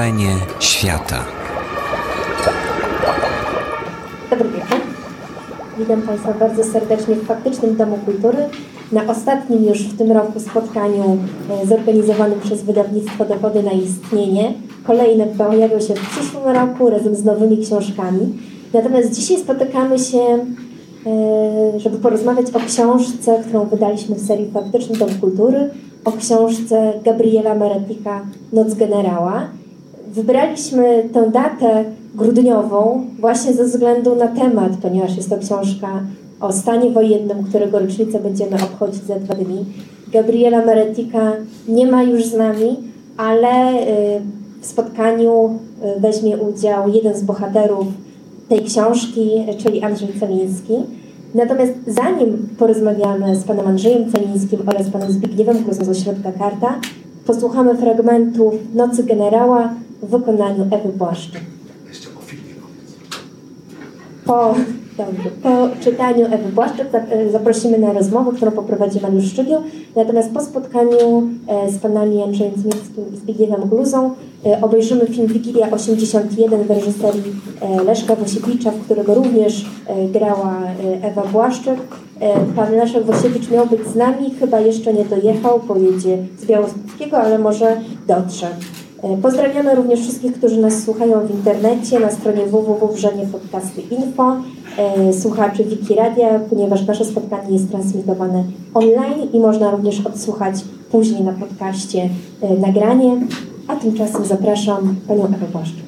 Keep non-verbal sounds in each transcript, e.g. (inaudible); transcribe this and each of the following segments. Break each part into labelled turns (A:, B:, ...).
A: Wrażenie świata.
B: Dobry wieczór. Witam Państwa bardzo serdecznie w Faktycznym Domu Kultury na ostatnim już w tym roku spotkaniu e, zorganizowanym przez wydawnictwo Dowody na Istnienie. Kolejne pojawią się w przyszłym roku razem z nowymi książkami. Natomiast dzisiaj spotykamy się, e, żeby porozmawiać o książce, którą wydaliśmy w serii Faktyczny Dom Kultury, o książce Gabriela Meretika Noc Generała. Wybraliśmy tę datę grudniową właśnie ze względu na temat, ponieważ jest to książka o stanie wojennym, którego rocznicę będziemy obchodzić za dwa dni. Gabriela Meretika nie ma już z nami, ale y, w spotkaniu y, weźmie udział jeden z bohaterów tej książki, czyli Andrzej Celiński. Natomiast zanim porozmawiamy z panem Andrzejem Celińskim oraz panem Zbigniewem Gruzą z ośrodka Karta, posłuchamy fragmentów Nocy Generała w wykonaniu Ewy Błaszczyk. Po, dobrze, po czytaniu Ewy Błaszczyk zaprosimy na rozmowę, którą poprowadzi Mariusz Szczygieł. Natomiast po spotkaniu e, z panami Andrzejem Celińskim i Zbigniewem Gluzą e, obejrzymy film Wigilia 81 w reżyserii e, Leszka Wosiewicza, w którego również grała Ewa Błaszczyk. Pan Leszek Wosiewicz miał być z nami, chyba jeszcze nie dojechał, pojedzie z Białostockiego, ale może dotrze. Pozdrawiamy również wszystkich, którzy nas słuchają w internecie na stronie www.wrzeniepodcasty.info, słuchaczy Wiki Radia, ponieważ nasze spotkanie jest transmitowane online i można również odsłuchać później na podcaście nagranie. A tymczasem zapraszam Panią Ewę Błaszczyk.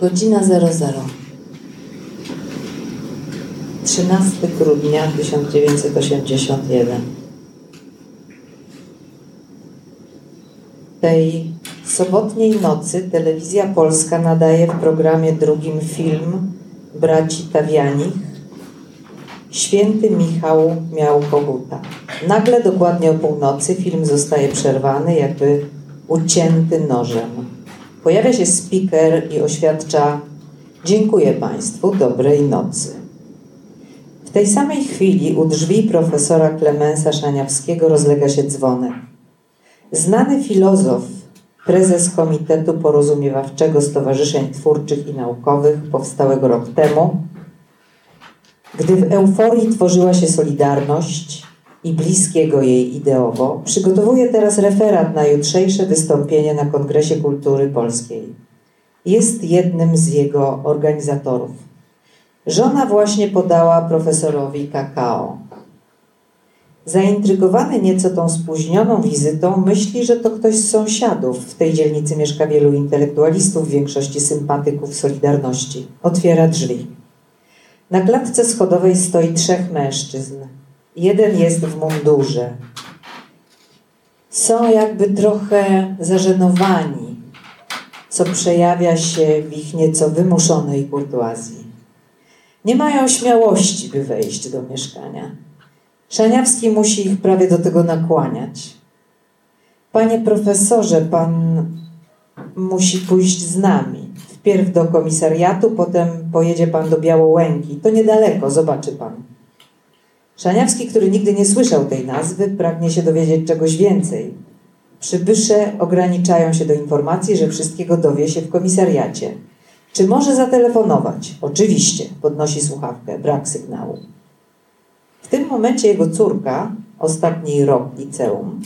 C: Godzina 00. 13 grudnia 1981. Tej sobotniej nocy telewizja polska nadaje w programie drugim film braci Tawianich Święty Michał miał koguta. Nagle, dokładnie o północy, film zostaje przerwany, jakby ucięty nożem. Pojawia się speaker i oświadcza Dziękuję Państwu, dobrej nocy. Tej samej chwili u drzwi profesora Klemensa Szaniawskiego rozlega się dzwonek. Znany filozof, prezes Komitetu Porozumiewawczego Stowarzyszeń Twórczych i Naukowych powstałego rok temu, gdy w euforii tworzyła się Solidarność i bliskiego jej ideowo, przygotowuje teraz referat na jutrzejsze wystąpienie na Kongresie Kultury Polskiej. Jest jednym z jego organizatorów. Żona właśnie podała profesorowi kakao. Zaintrygowany nieco tą spóźnioną wizytą, myśli, że to ktoś z sąsiadów. W tej dzielnicy mieszka wielu intelektualistów, w większości sympatyków Solidarności. Otwiera drzwi. Na klatce schodowej stoi trzech mężczyzn. Jeden jest w mundurze. Są jakby trochę zażenowani, co przejawia się w ich nieco wymuszonej kurtuazji. Nie mają śmiałości, by wejść do mieszkania. Szaniawski musi ich prawie do tego nakłaniać. Panie profesorze, pan musi pójść z nami. Wpierw do komisariatu, potem pojedzie pan do Białołęki. To niedaleko, zobaczy pan. Szaniawski, który nigdy nie słyszał tej nazwy, pragnie się dowiedzieć czegoś więcej. Przybysze ograniczają się do informacji, że wszystkiego dowie się w komisariacie. Czy może zatelefonować? Oczywiście, podnosi słuchawkę, brak sygnału. W tym momencie jego córka, ostatni rok liceum,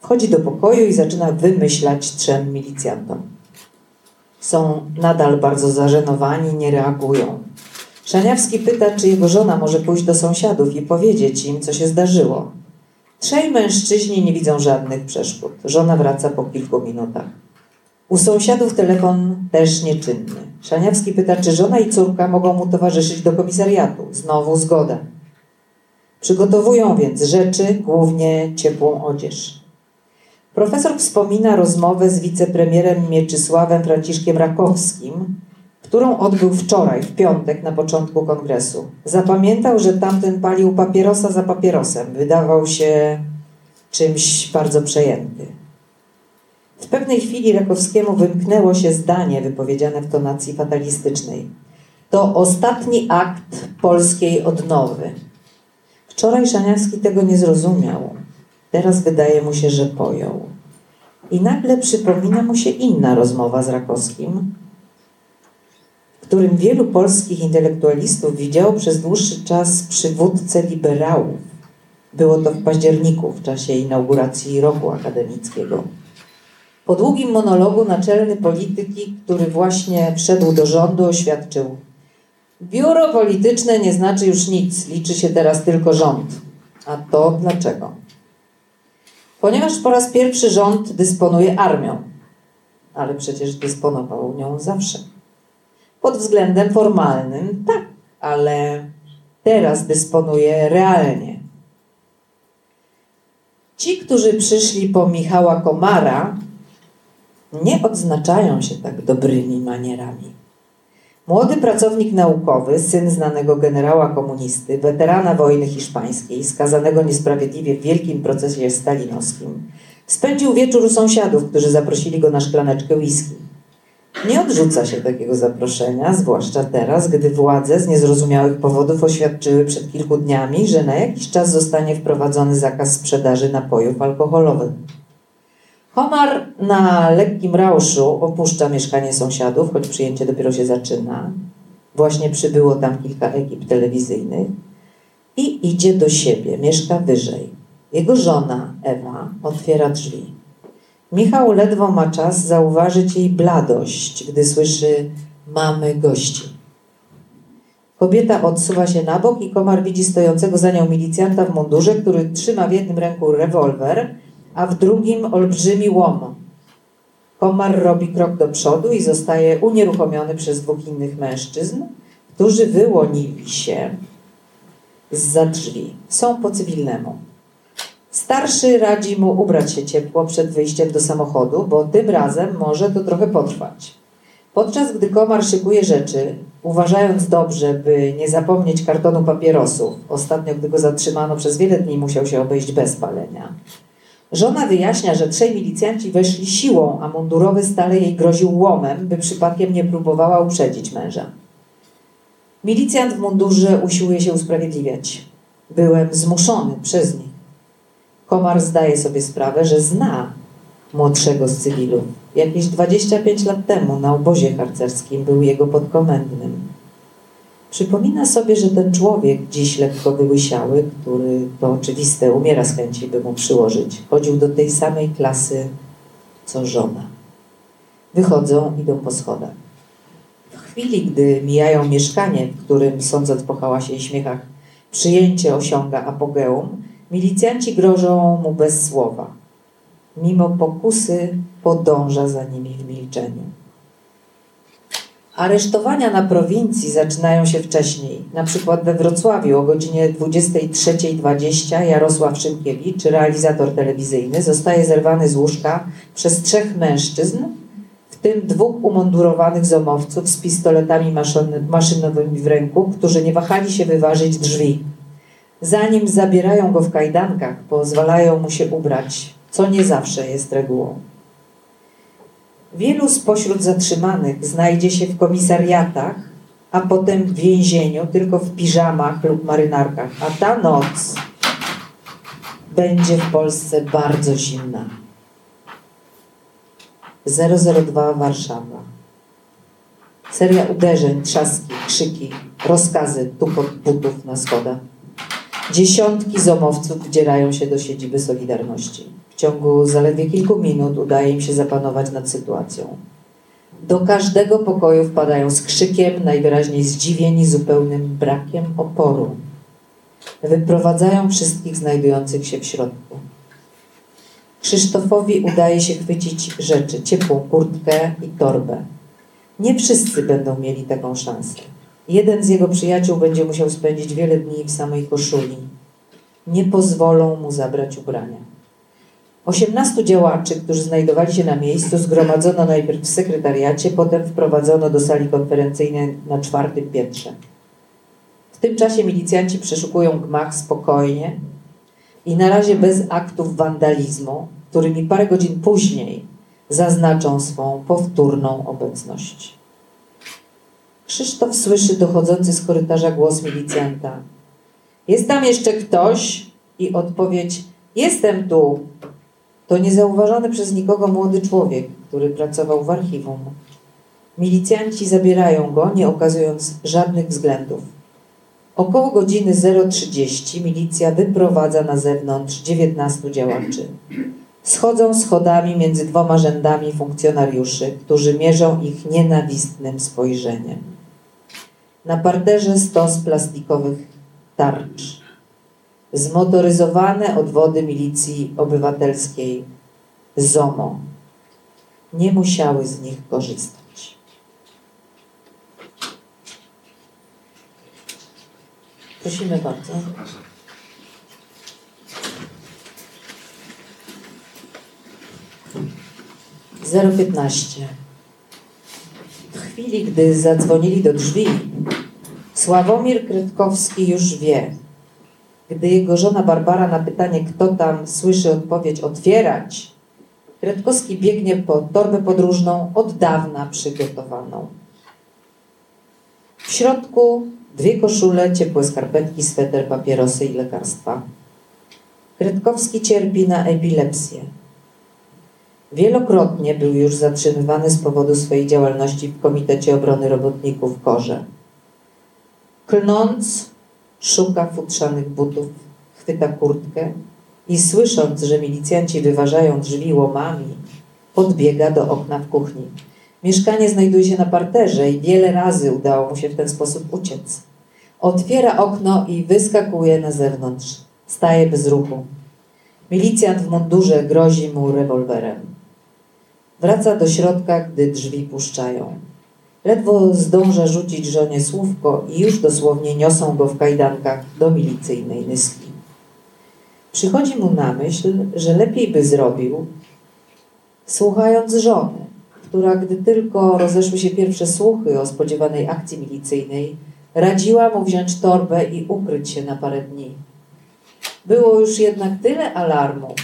C: wchodzi do pokoju i zaczyna wymyślać trzem milicjantom. Są nadal bardzo zażenowani, nie reagują. Szaniawski pyta, czy jego żona może pójść do sąsiadów i powiedzieć im, co się zdarzyło. Trzej mężczyźni nie widzą żadnych przeszkód. Żona wraca po kilku minutach. U sąsiadów telefon też nieczynny. Szaniawski pyta, czy żona i córka mogą mu towarzyszyć do komisariatu. Znowu zgoda. Przygotowują więc rzeczy, głównie ciepłą odzież. Profesor wspomina rozmowę z wicepremierem Mieczysławem Franciszkiem Rakowskim, którą odbył wczoraj, w piątek, na początku kongresu. Zapamiętał, że tamten palił papierosa za papierosem. Wydawał się czymś bardzo przejęty. W pewnej chwili Rakowskiemu wymknęło się zdanie wypowiedziane w tonacji fatalistycznej. To ostatni akt polskiej odnowy. Wczoraj Szaniawski tego nie zrozumiał. Teraz wydaje mu się, że pojął. I nagle przypomina mu się inna rozmowa z Rakowskim, w którym wielu polskich intelektualistów widziało przez dłuższy czas przywódcę liberałów. Było to w październiku, w czasie inauguracji roku akademickiego. Po długim monologu naczelny polityki, który właśnie wszedł do rządu, oświadczył: Biuro polityczne nie znaczy już nic, liczy się teraz tylko rząd. A to dlaczego? Ponieważ po raz pierwszy rząd dysponuje armią, ale przecież dysponował nią zawsze. Pod względem formalnym tak, ale teraz dysponuje realnie. Ci, którzy przyszli po Michała Komara, nie odznaczają się tak dobrymi manierami. Młody pracownik naukowy, syn znanego generała komunisty, weterana wojny hiszpańskiej, skazanego niesprawiedliwie w wielkim procesie stalinowskim, spędził wieczór u sąsiadów, którzy zaprosili go na szklaneczkę whisky. Nie odrzuca się takiego zaproszenia, zwłaszcza teraz, gdy władze z niezrozumiałych powodów oświadczyły przed kilku dniami, że na jakiś czas zostanie wprowadzony zakaz sprzedaży napojów alkoholowych. Homar na lekkim rauszu opuszcza mieszkanie sąsiadów, choć przyjęcie dopiero się zaczyna. Właśnie przybyło tam kilka ekip telewizyjnych i idzie do siebie, mieszka wyżej. Jego żona, Ewa, otwiera drzwi. Michał ledwo ma czas zauważyć jej bladość, gdy słyszy mamy gości. Kobieta odsuwa się na bok i komar widzi stojącego za nią milicjanta w mundurze, który trzyma w jednym ręku rewolwer, a w drugim olbrzymi łom. Komar robi krok do przodu i zostaje unieruchomiony przez dwóch innych mężczyzn, którzy wyłonili się z drzwi. Są po cywilnemu. Starszy radzi mu ubrać się ciepło przed wyjściem do samochodu, bo tym razem może to trochę potrwać. Podczas gdy komar szykuje rzeczy, uważając dobrze, by nie zapomnieć kartonu papierosów, ostatnio gdy go zatrzymano przez wiele dni musiał się obejść bez palenia, Żona wyjaśnia, że trzej milicjanci weszli siłą, a mundurowy stale jej groził łomem, by przypadkiem nie próbowała uprzedzić męża. Milicjant w mundurze usiłuje się usprawiedliwiać. Byłem zmuszony przez nich. Komar zdaje sobie sprawę, że zna młodszego z cywilu. Jakieś 25 lat temu na obozie harcerskim był jego podkomendnym. Przypomina sobie, że ten człowiek, dziś lekko wyłysiały, który to oczywiste umiera z chęci, by mu przyłożyć, chodził do tej samej klasy co żona. Wychodzą, idą po schodach. W chwili, gdy mijają mieszkanie, w którym, sądząc po hałasie i śmiechach, przyjęcie osiąga apogeum, milicjanci grożą mu bez słowa. Mimo pokusy podąża za nimi w milczeniu. Aresztowania na prowincji zaczynają się wcześniej. Na przykład we Wrocławiu o godzinie 23.20 Jarosław Szymkiewicz, realizator telewizyjny, zostaje zerwany z łóżka przez trzech mężczyzn, w tym dwóch umundurowanych zomowców z pistoletami maszynowymi w ręku, którzy nie wahali się wyważyć drzwi. Zanim zabierają go w kajdankach, pozwalają mu się ubrać, co nie zawsze jest regułą. Wielu spośród zatrzymanych znajdzie się w komisariatach, a potem w więzieniu tylko w piżamach lub marynarkach. A ta noc będzie w Polsce bardzo zimna. 002 Warszawa. Seria uderzeń, trzaski, krzyki, rozkazy, tupot butów na schodach. Dziesiątki zomowców wdzierają się do siedziby Solidarności. W ciągu zaledwie kilku minut udaje im się zapanować nad sytuacją. Do każdego pokoju wpadają z krzykiem, najwyraźniej zdziwieni zupełnym brakiem oporu. Wyprowadzają wszystkich znajdujących się w środku. Krzysztofowi udaje się chwycić rzeczy, ciepłą kurtkę i torbę. Nie wszyscy będą mieli taką szansę. Jeden z jego przyjaciół będzie musiał spędzić wiele dni w samej koszuli. Nie pozwolą mu zabrać ubrania. Osiemnastu działaczy, którzy znajdowali się na miejscu, zgromadzono najpierw w sekretariacie, potem wprowadzono do sali konferencyjnej na czwartym piętrze. W tym czasie milicjanci przeszukują gmach spokojnie i na razie bez aktów wandalizmu, którymi parę godzin później zaznaczą swą powtórną obecność. Krzysztof słyszy dochodzący z korytarza głos milicjanta. Jest tam jeszcze ktoś? I odpowiedź Jestem tu. To niezauważony przez nikogo młody człowiek, który pracował w archiwum. Milicjanci zabierają go, nie okazując żadnych względów. Około godziny 0.30 milicja wyprowadza na zewnątrz 19 działaczy. Schodzą schodami między dwoma rzędami funkcjonariuszy, którzy mierzą ich nienawistnym spojrzeniem. Na parterze stos plastikowych tarcz. Zmotoryzowane odwody milicji obywatelskiej ZOMO nie musiały z nich korzystać. Prosimy bardzo. Zero piętnaście. W chwili, gdy zadzwonili do drzwi, Sławomir Krytkowski już wie. Gdy jego żona Barbara na pytanie, kto tam, słyszy odpowiedź otwierać, Krytkowski biegnie po torbę podróżną, od dawna przygotowaną. W środku dwie koszule, ciepłe skarpetki, sweter, papierosy i lekarstwa. Krytkowski cierpi na epilepsję. Wielokrotnie był już zatrzymywany z powodu swojej działalności w Komitecie Obrony Robotników Korze. Klnąc, szuka futrzanych butów, chwyta kurtkę i słysząc, że milicjanci wyważają drzwi łomami, podbiega do okna w kuchni. Mieszkanie znajduje się na parterze i wiele razy udało mu się w ten sposób uciec. Otwiera okno i wyskakuje na zewnątrz. Staje bez ruchu. Milicjant w mundurze grozi mu rewolwerem. Wraca do środka, gdy drzwi puszczają. Ledwo zdąża rzucić żonie słówko i już dosłownie niosą go w kajdankach do milicyjnej nyski. Przychodzi mu na myśl, że lepiej by zrobił, słuchając żony, która, gdy tylko rozeszły się pierwsze słuchy o spodziewanej akcji milicyjnej, radziła mu wziąć torbę i ukryć się na parę dni. Było już jednak tyle alarmów,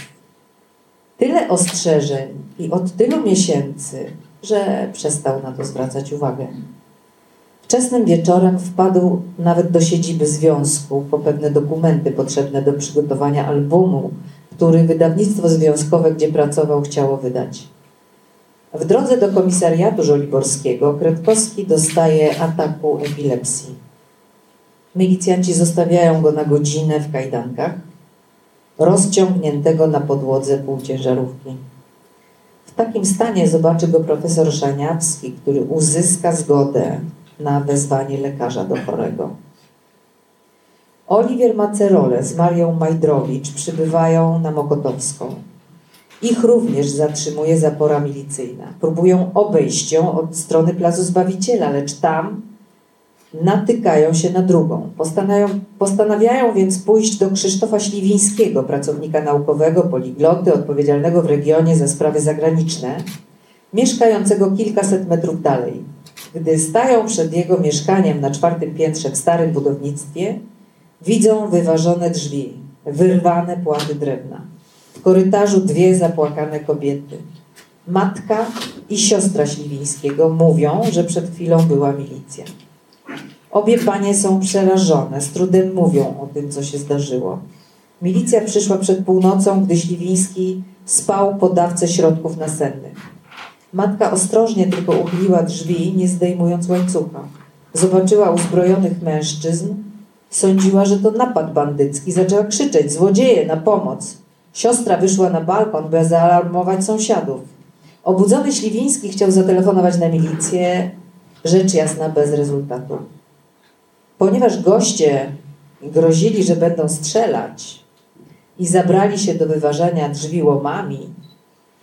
C: tyle ostrzeżeń i od tylu miesięcy, że przestał na to zwracać uwagę. Wczesnym wieczorem wpadł nawet do siedziby związku po pewne dokumenty potrzebne do przygotowania albumu, który wydawnictwo związkowe, gdzie pracował, chciało wydać. W drodze do komisariatu żoliborskiego Kredkowski dostaje ataku epilepsji. Milicjanci zostawiają go na godzinę w kajdankach, rozciągniętego na podłodze półciężarówki. W takim stanie zobaczy go profesor Szaniawski, który uzyska zgodę na wezwanie lekarza do chorego. Oliwier Macerole z Marią Majdrowicz przybywają na Mokotowską. Ich również zatrzymuje zapora milicyjna. Próbują obejść ją od strony Placu Zbawiciela, lecz tam natykają się na drugą. Postanawiają, postanawiają więc pójść do Krzysztofa Śliwińskiego, pracownika naukowego, poligloty, odpowiedzialnego w regionie za sprawy zagraniczne, mieszkającego kilkaset metrów dalej. Gdy stają przed jego mieszkaniem na czwartym piętrze w starym budownictwie, widzą wyważone drzwi, wyrwane płaty drewna. W korytarzu dwie zapłakane kobiety. Matka i siostra Śliwińskiego mówią, że przed chwilą była milicja. Obie panie są przerażone, z trudem mówią o tym, co się zdarzyło. Milicja przyszła przed północą, gdy Śliwiński spał po dawce środków nasennych. Matka ostrożnie tylko uchyliła drzwi, nie zdejmując łańcucha. Zobaczyła uzbrojonych mężczyzn, sądziła, że to napad bandycki. Zaczęła krzyczeć, złodzieje, na pomoc. Siostra wyszła na balkon, by zaalarmować sąsiadów. Obudzony Śliwiński chciał zatelefonować na milicję, rzecz jasna bez rezultatu. Ponieważ goście grozili, że będą strzelać i zabrali się do wyważania drzwi łomami,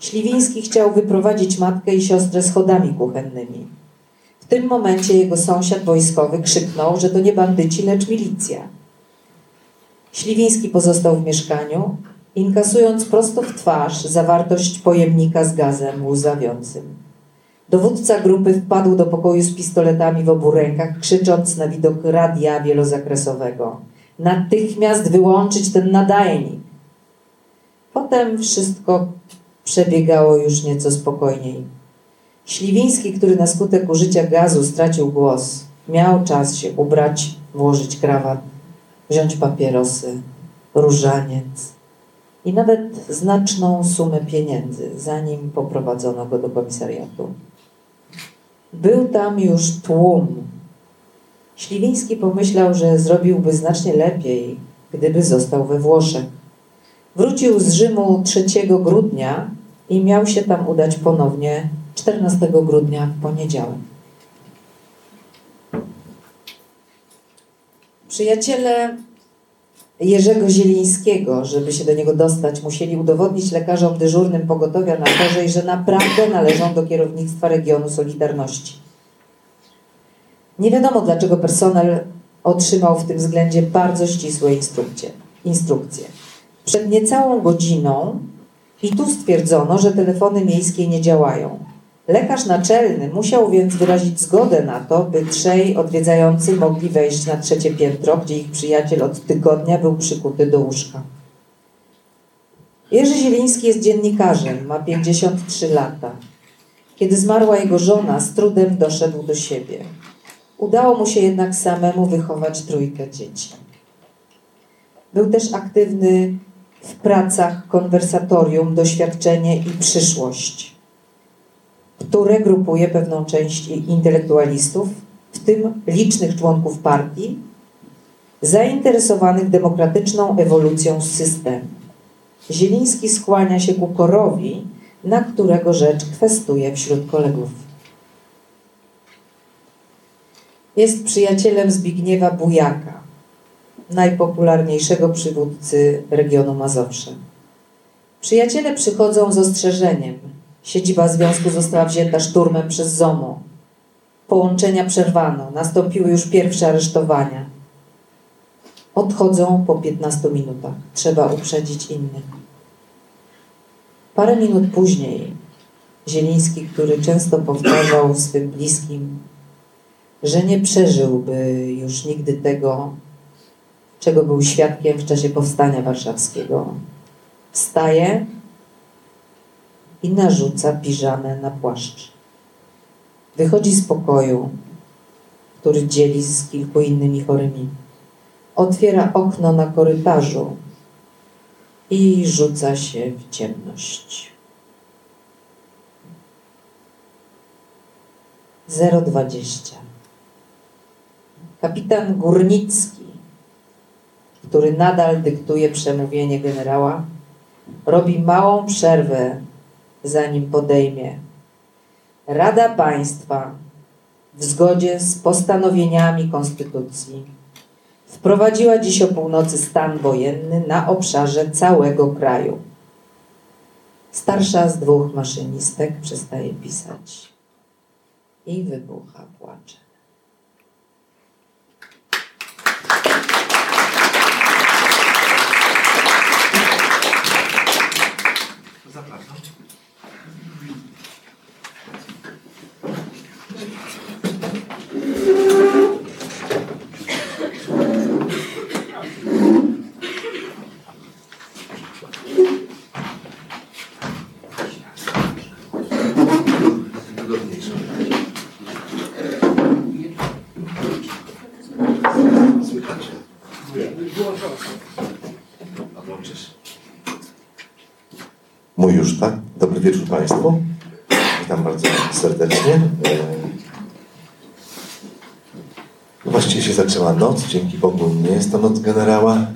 C: Śliwiński chciał wyprowadzić matkę i siostrę schodami kuchennymi. W tym momencie jego sąsiad wojskowy krzyknął, że to nie bandyci, lecz milicja. Śliwiński pozostał w mieszkaniu, inkasując prosto w twarz zawartość pojemnika z gazem łzawiącym. Dowódca grupy wpadł do pokoju z pistoletami w obu rękach, krzycząc na widok radia wielozakresowego. Natychmiast wyłączyć ten nadajnik. Potem wszystko przebiegało już nieco spokojniej. Śliwiński, który na skutek użycia gazu stracił głos, miał czas się ubrać, włożyć krawat, wziąć papierosy, różaniec i nawet znaczną sumę pieniędzy, zanim poprowadzono go do komisariatu. Był tam już tłum. Śliwiński pomyślał, że zrobiłby znacznie lepiej, gdyby został we Włoszech. Wrócił z Rzymu 3 grudnia i miał się tam udać ponownie 14 grudnia w poniedziałek. Przyjaciele Jerzego Zielińskiego, żeby się do niego dostać, musieli udowodnić lekarzom dyżurnym pogotowia na Chorzej, że naprawdę należą do kierownictwa regionu Solidarności. Nie wiadomo, dlaczego personel otrzymał w tym względzie bardzo ścisłe instrukcje. instrukcje. Przed niecałą godziną i tu stwierdzono, że telefony miejskie nie działają. Lekarz naczelny musiał więc wyrazić zgodę na to, by trzej odwiedzający mogli wejść na trzecie piętro, gdzie ich przyjaciel od tygodnia był przykuty do łóżka. Jerzy Zieliński jest dziennikarzem, ma 53 lata. Kiedy zmarła jego żona, z trudem doszedł do siebie. Udało mu się jednak samemu wychować trójkę dzieci. Był też aktywny w pracach konwersatorium Doświadczenie i Przyszłość, które grupuje pewną część intelektualistów, w tym licznych członków partii, zainteresowanych demokratyczną ewolucją systemu. Zieliński skłania się ku korowi, na którego rzecz kwestuje wśród kolegów. Jest przyjacielem Zbigniewa Bujaka, najpopularniejszego przywódcy regionu Mazowsze. Przyjaciele przychodzą z ostrzeżeniem. Siedziba związku została wzięta szturmem przez ZOMO. Połączenia przerwano. Nastąpiły już pierwsze aresztowania. Odchodzą po 15 minutach. Trzeba uprzedzić innych. Parę minut później Zieliński, który często powtarzał swym bliskim, że nie przeżyłby już nigdy tego, czego był świadkiem w czasie powstania warszawskiego. Wstaje i narzuca piżamę na płaszcz. Wychodzi z pokoju, który dzieli z kilku innymi chorymi. Otwiera okno na korytarzu i rzuca się w ciemność. 020. Kapitan Górnicki, który nadal dyktuje przemówienie generała, robi małą przerwę, zanim podejmie. Rada Państwa w zgodzie z postanowieniami Konstytucji wprowadziła dziś o północy stan wojenny na obszarze całego kraju. Starsza z dwóch maszynistek przestaje pisać i wybucha płacze.
A: Zapraszam. Wygodniejsze. Słychać? A włączysz?
D: Mój już, tak? Dobry wieczór Państwu. Witam bardzo serdecznie. E, no Właściwie się zaczęła noc, dzięki Bogu nie jest to noc generała.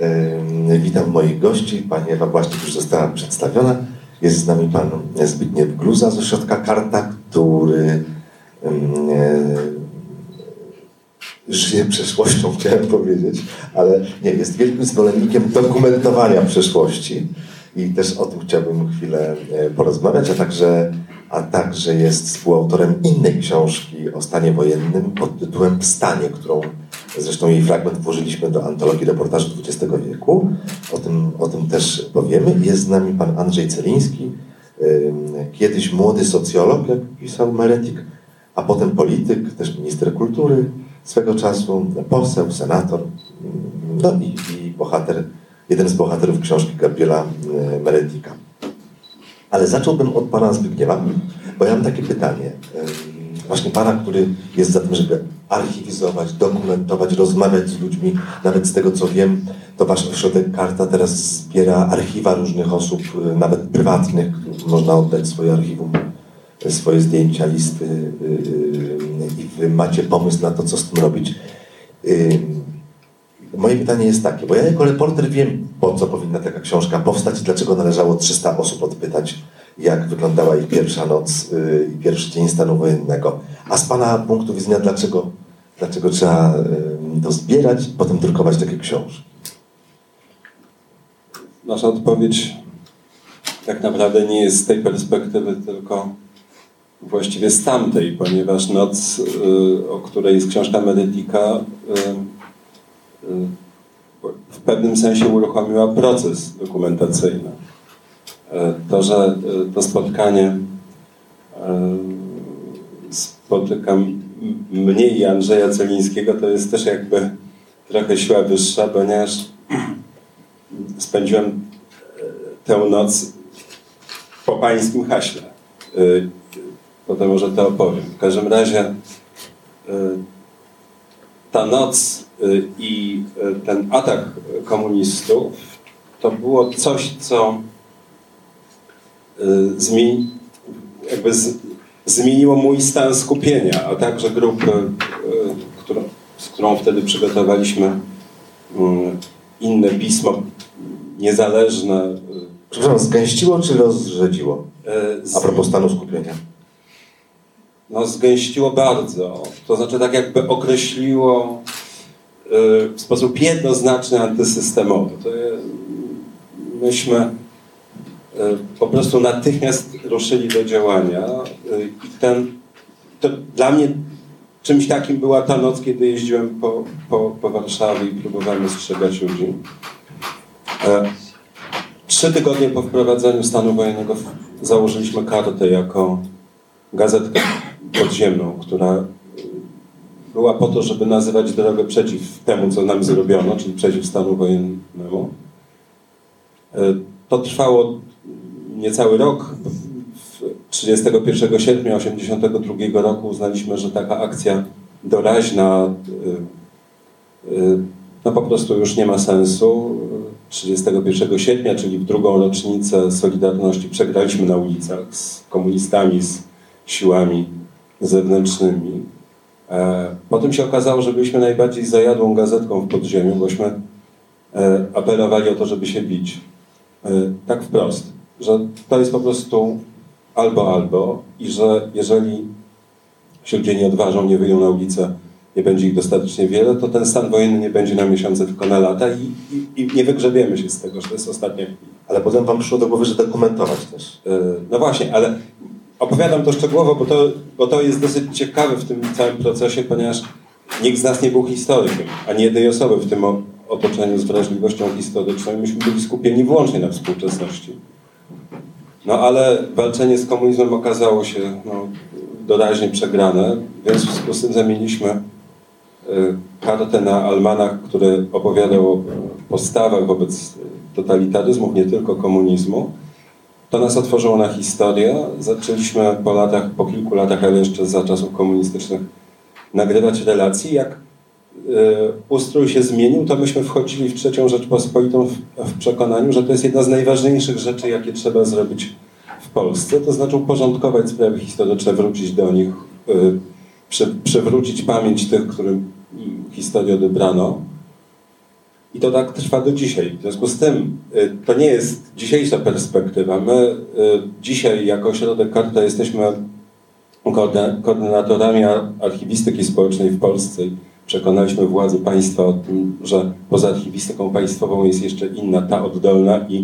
D: E, Witam moich gości. Pani Ewa Błaszczyk już została przedstawiona. Jest z nami Pan Zbigniew Gluza z Ośrodka Karta, który e, żyje przeszłością, (laughs) chciałem powiedzieć, ale nie, jest wielkim zwolennikiem dokumentowania przeszłości i też o tym chciałbym chwilę e, porozmawiać, a także, a także jest współautorem innej książki o stanie wojennym pod tytułem Wstanie, którą zresztą jej fragment włożyliśmy do antologii reportażu XX wieku. O tym, o tym też powiemy. Jest z nami pan Andrzej Celiński, kiedyś młody socjolog, jak pisał Meretik, a potem polityk, też minister kultury swego czasu, poseł, senator, no i, i bohater jeden z bohaterów książki Gabriela e, Meredika. Ale zacząłbym od pana Zbigniewa, bo ja mam takie pytanie. Em, właśnie Pana, który jest za tym, żeby archiwizować, dokumentować, rozmawiać z ludźmi. Nawet z tego, co wiem, to Wasz ośrodek Karta teraz zbiera archiwa różnych osób, y, nawet prywatnych, można oddać swoje archiwum, swoje zdjęcia, listy i Wy macie pomysł na to, co z tym robić. Moje pytanie jest takie, bo ja jako reporter wiem, po co powinna taka książka powstać i dlaczego należało 300 osób odpytać, jak wyglądała ich pierwsza noc yy, i pierwszy dzień stanu wojennego. A z Pana punktu widzenia, dlaczego, dlaczego trzeba yy, to zbierać, potem drukować takie książki?
E: Nasza odpowiedź tak naprawdę nie jest z tej perspektywy, tylko właściwie z tamtej, ponieważ noc, y, o której jest książka Medytika, y, y, w pewnym sensie uruchomiła proces dokumentacyjny. E, To, że y, to spotkanie y, spotykam mnie i Andrzeja Celińskiego, to jest też jakby trochę siła wyższa, ponieważ (clears throat) spędziłem e, tę noc po pańskim haśle. Potem może to opowiem. W każdym razie ta noc i y, ten atak komunistów to było coś, co y, zmieni, jakby z, zmieniło mój stan skupienia, a także grupy, y, którą, z którą wtedy przygotowaliśmy y, inne pismo niezależne. y,
D: Przepraszam, zgęściło czy rozrzedziło?
E: y, z-
D: A propos stanu skupienia.
E: no, zgęściło bardzo. To znaczy tak jakby określiło y, w sposób jednoznaczny antysystemowy. To, myśmy y, po prostu natychmiast ruszyli do działania y, i ten, to dla mnie czymś takim była ta noc, kiedy jeździłem po, po, po Warszawie i próbowałem ostrzegać ludzi. E, Trzy tygodnie po wprowadzeniu stanu wojennego założyliśmy kartę jako gazetkę podziemną, która była po to, żeby nazywać drogę przeciw temu, co nam zrobiono, czyli przeciw stanu wojennemu. Y, To trwało niecały rok. W- 31 sierpnia 1982 roku uznaliśmy, że taka akcja doraźna y, y, no po prostu już nie ma sensu. 31 sierpnia, czyli w drugą rocznicę Solidarności, przegraliśmy na ulicach z komunistami, z siłami zewnętrznymi. E, Potem się okazało, że byliśmy najbardziej zajadłą gazetką w podziemiu, bośmy e, apelowali o to, żeby się bić. E, Tak wprost, że to jest po prostu albo, albo i że jeżeli się ludzie nie odważą, nie wyjdą na ulicę, nie będzie ich dostatecznie wiele, to ten stan wojenny nie będzie na miesiące, tylko na lata i, i, i nie wygrzebiemy się z tego, że to jest ostatnia chwila.
D: Ale potem Wam przyszło do głowy, że dokumentować też.
E: No właśnie, ale opowiadam to szczegółowo, bo to, bo to jest dosyć ciekawe w tym całym procesie, ponieważ nikt z nas nie był historykiem, ani jednej osoby w tym otoczeniu z wrażliwością historyczną myśmy byli skupieni wyłącznie na współczesności. No ale walczenie z komunizmem okazało się no, doraźnie przegrane, więc w związku z tym zamieniliśmy e, kartę na almanach, który opowiadał o postawach wobec totalitaryzmów, nie tylko komunizmu. To nas otworzyło na historię. Zaczęliśmy po latach, po kilku latach, ale jeszcze za czasów komunistycznych, nagrywać relacje. Jak e, ustrój się zmienił, to myśmy wchodzili w trzecią Rzeczpospolitą w, w przekonaniu, że to jest jedna z najważniejszych rzeczy, jakie trzeba zrobić w Polsce. To znaczy uporządkować sprawy historyczne, wrócić do nich, e, przy, przywrócić pamięć tych, którym mm, historię odebrano. I to tak trwa do dzisiaj. W związku z tym y, to nie jest dzisiejsza perspektywa. My y, dzisiaj jako ośrodek Karta jesteśmy koordyna- koordynatorami ar- archiwistyki społecznej w Polsce. Przekonaliśmy władze państwa o tym, że poza archiwistyką państwową jest jeszcze inna, ta oddolna i,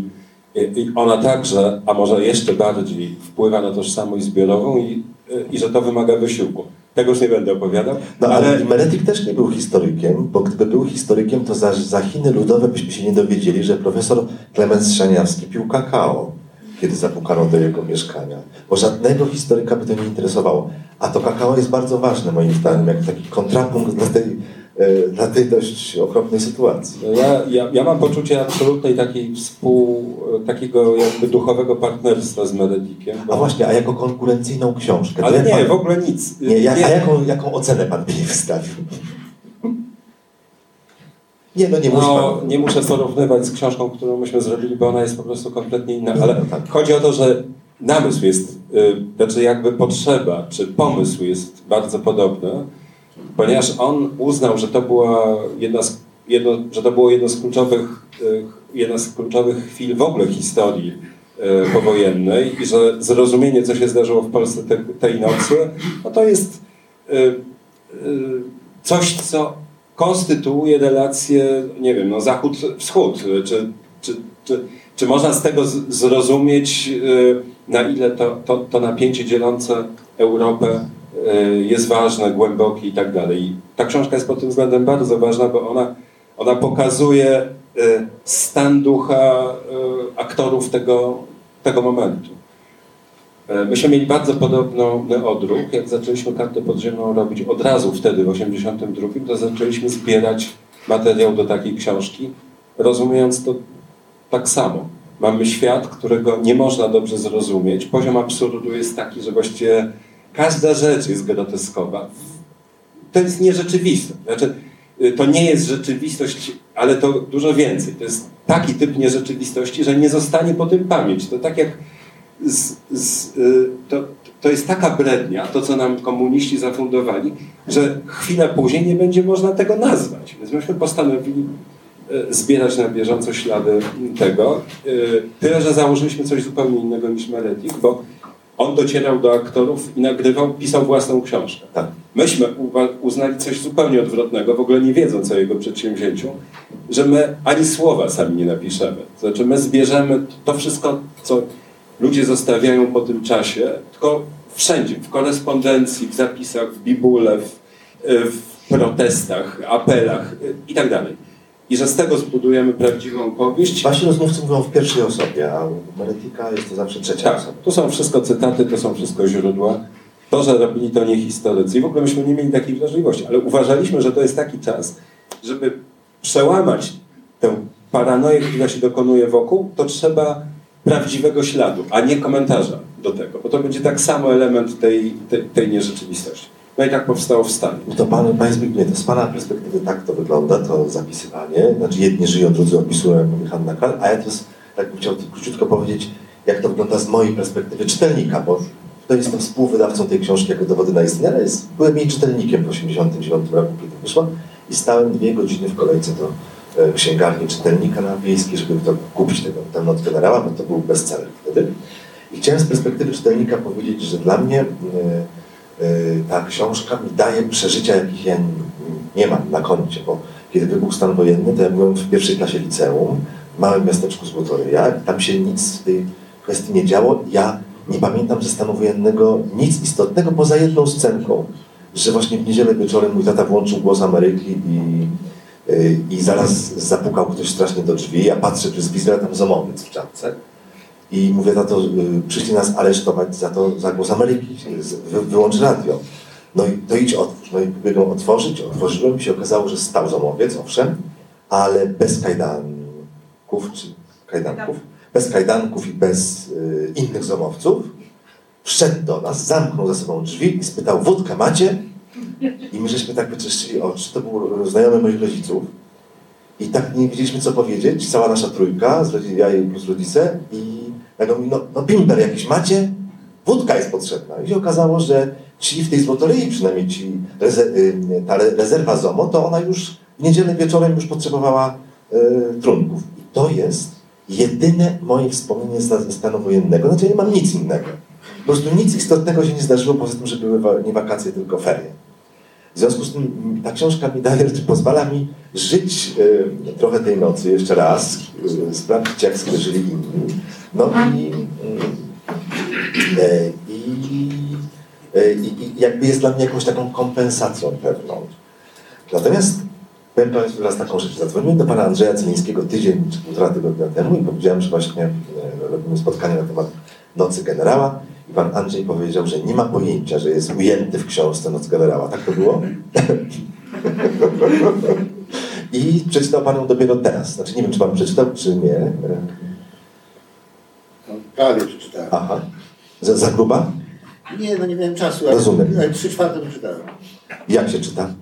E: i, i ona także, a może jeszcze bardziej wpływa na tożsamość zbiorową i, y, i że to wymaga wysiłku. Tego już nie będę opowiadał,
D: No ale Meretik też nie był historykiem, bo gdyby był historykiem, to za, za Chiny Ludowe byśmy się nie dowiedzieli, że profesor Klemens Szaniawski pił kakao, kiedy zapukano do jego mieszkania. Bo żadnego historyka by to nie interesowało. A to kakao jest bardzo ważne moim zdaniem, jak taki kontrapunkt dla tej e, dla tej dość okropnej sytuacji.
E: No Ja, ja, ja mam poczucie absolutnej takiej współ, takiego jakby duchowego partnerstwa z Meredikiem.
D: A właśnie, a jako konkurencyjną książkę?
E: Ale nie,
D: pan-
E: w ogóle nic.
D: Nie, ja, a jaką, jaką ocenę pan by jej wystawił? Nie, no nie
E: No,
D: pan.
E: nie muszę porównywać z książką, którą myśmy zrobili, bo ona jest po prostu kompletnie inna.
D: No,
E: Ale
D: no tak.
E: chodzi o to, że namysł jest, y, znaczy jakby potrzeba, czy pomysł jest bardzo podobny, ponieważ on uznał, że to była jedna z, jedno, że to było jedno z kluczowych, y, jedna z kluczowych chwil w ogóle historii y, powojennej i że zrozumienie, co się zdarzyło w Polsce te, tej nocy, no to jest y, coś, co konstytuuje relacje, nie wiem, no zachód-wschód, czy, czy, czy, czy można z tego zrozumieć, na ile to, to, to napięcie dzielące Europę jest ważne, głębokie i tak dalej. Ta książka jest pod tym względem bardzo ważna, bo ona, ona pokazuje y, stan ducha y, aktorów tego, tego momentu. Myśmy mieli bardzo podobny odruch, jak zaczęliśmy kartę podziemną robić od razu wtedy, w 82, to zaczęliśmy zbierać materiał do takiej książki, rozumiejąc to tak samo. Mamy świat, którego nie można dobrze zrozumieć. Poziom absurdu jest taki, że właściwie każda rzecz jest groteskowa. To jest nierzeczywiste. Znaczy, y, to nie jest rzeczywistość, ale to dużo więcej. To jest taki typ nierzeczywistości, że nie zostanie po tym pamięć. To tak jak z, z, y, to, to jest taka brednia, to co nam komuniści zafundowali, że chwilę później nie będzie można tego nazwać. Więc myśmy postanowili y, zbierać na bieżąco ślady tego. Tyle, że założyliśmy coś zupełnie innego niż Meredith, bo on docierał do aktorów i nagrywał, pisał własną książkę.
D: Tak.
E: Myśmy uznali coś zupełnie odwrotnego, w ogóle nie wiedząc o jego przedsięwzięciu, że my ani słowa sami nie napiszemy. To znaczy my zbierzemy to wszystko, co ludzie zostawiają po tym czasie, tylko wszędzie, w korespondencji, w zapisach, w bibule, w, w protestach, apelach y, i że z tego zbudujemy prawdziwą powieść.
D: Wasi rozmówcy mówią w pierwszej osobie, a Meretika jest to zawsze trzecia
E: Tak,
D: osoba.
E: to są wszystko cytaty, to są wszystko źródła. To, że robili to nie historycy. I w ogóle myśmy nie mieli takiej wrażliwości, ale uważaliśmy, że to jest taki czas, żeby przełamać tę paranoję, która się dokonuje wokół, to trzeba prawdziwego śladu, a nie komentarza do tego, bo to będzie tak samo element tej, tej, tej nierzeczywistości. No i tak powstało w Stanach.
D: To pan, pan Zbigniew, to z pana perspektywy tak to wygląda, to zapisywanie. Znaczy jedni żyją, drudzy opisują, jak mówi Hanna Kral, a ja teraz tak bym chciał króciutko powiedzieć, jak to wygląda z mojej perspektywy czytelnika, bo to jestem współwydawcą tej książki jako dowody na istnienie, ale jest, byłem jej czytelnikiem w 1989 roku, kiedy wyszła i stałem dwie godziny w kolejce do e, księgarni czytelnika na wiejskiej, żeby to kupić tego, tę noc generała, bo to był bestseller wtedy. I chciałem z perspektywy czytelnika powiedzieć, że dla mnie e, ta książka mi daje przeżycia, jakich ja nie mam na koncie, bo kiedy wybuchł stan wojenny, to ja byłem w pierwszej klasie liceum, w małym miasteczku Złotoryja, tam się nic w tej kwestii nie działo. Ja nie pamiętam ze stanu wojennego nic istotnego poza jedną scenką, że właśnie w niedzielę wieczorem mój tata włączył głos Ameryki i, y, i zaraz zapukał ktoś strasznie do drzwi. Ja patrzę przez wizję, tam zomowiec w czapce. I mówię, tato, y, przyszli nas aresztować za to, za głos Ameryki, wyłącz radio. No i to idź otwórz. No i pobiegłem otworzyć, otworzyłem i się okazało, że stał zamowiec, owszem, ale bez kajdanków, czy kajdanków, bez kajdanków i bez y, innych zamowców. Wszedł do nas, zamknął za sobą drzwi i spytał, wódkę macie? I my żeśmy tak wyczyszczyli oczy, to był znajomy moich rodziców. I tak nie wiedzieliśmy, co powiedzieć, cała nasza trójka, z ja i plus rodzice. I nagle no, no bimber jakiś macie? Wódka jest potrzebna. I się okazało, że ci w tej Złotoryi, przynajmniej ci, y, ta re- rezerwa ZOMO, to ona już w niedzielę wieczorem już potrzebowała y, trunków. I to jest jedyne moje wspomnienie ze stanu wojennego. Znaczy ja nie mam nic innego. Po prostu nic istotnego się nie zdarzyło, poza tym, że były nie wakacje, tylko ferie. W związku z tym ta książka mi daje, pozwala mi żyć y, trochę tej nocy jeszcze raz, y, sprawdzić jak sobie inni. No i, y, i, jakby jest dla mnie jakąś taką kompensacją pewną. Natomiast powiem Państwu teraz taką rzecz. Zadzwoniłem do Pana Andrzeja Celińskiego tydzień czy półtora tygodnia temu i powiedziałem, że właśnie robimy spotkanie na temat Nocy Generała i Pan Andrzej powiedział, że nie ma pojęcia, że jest ujęty w książce Noc Generała. Tak to było? (laughs) I przeczytał Pan ją dopiero teraz. Znaczy nie wiem, czy Pan przeczytał, czy nie.
F: No, prawie przeczytałem.
D: Aha. Za, za gruba?
F: Nie, no nie miałem czasu, ale,
D: Rozumiem.
F: ale trzy czwarte przeczytałem.
D: Jak się czyta?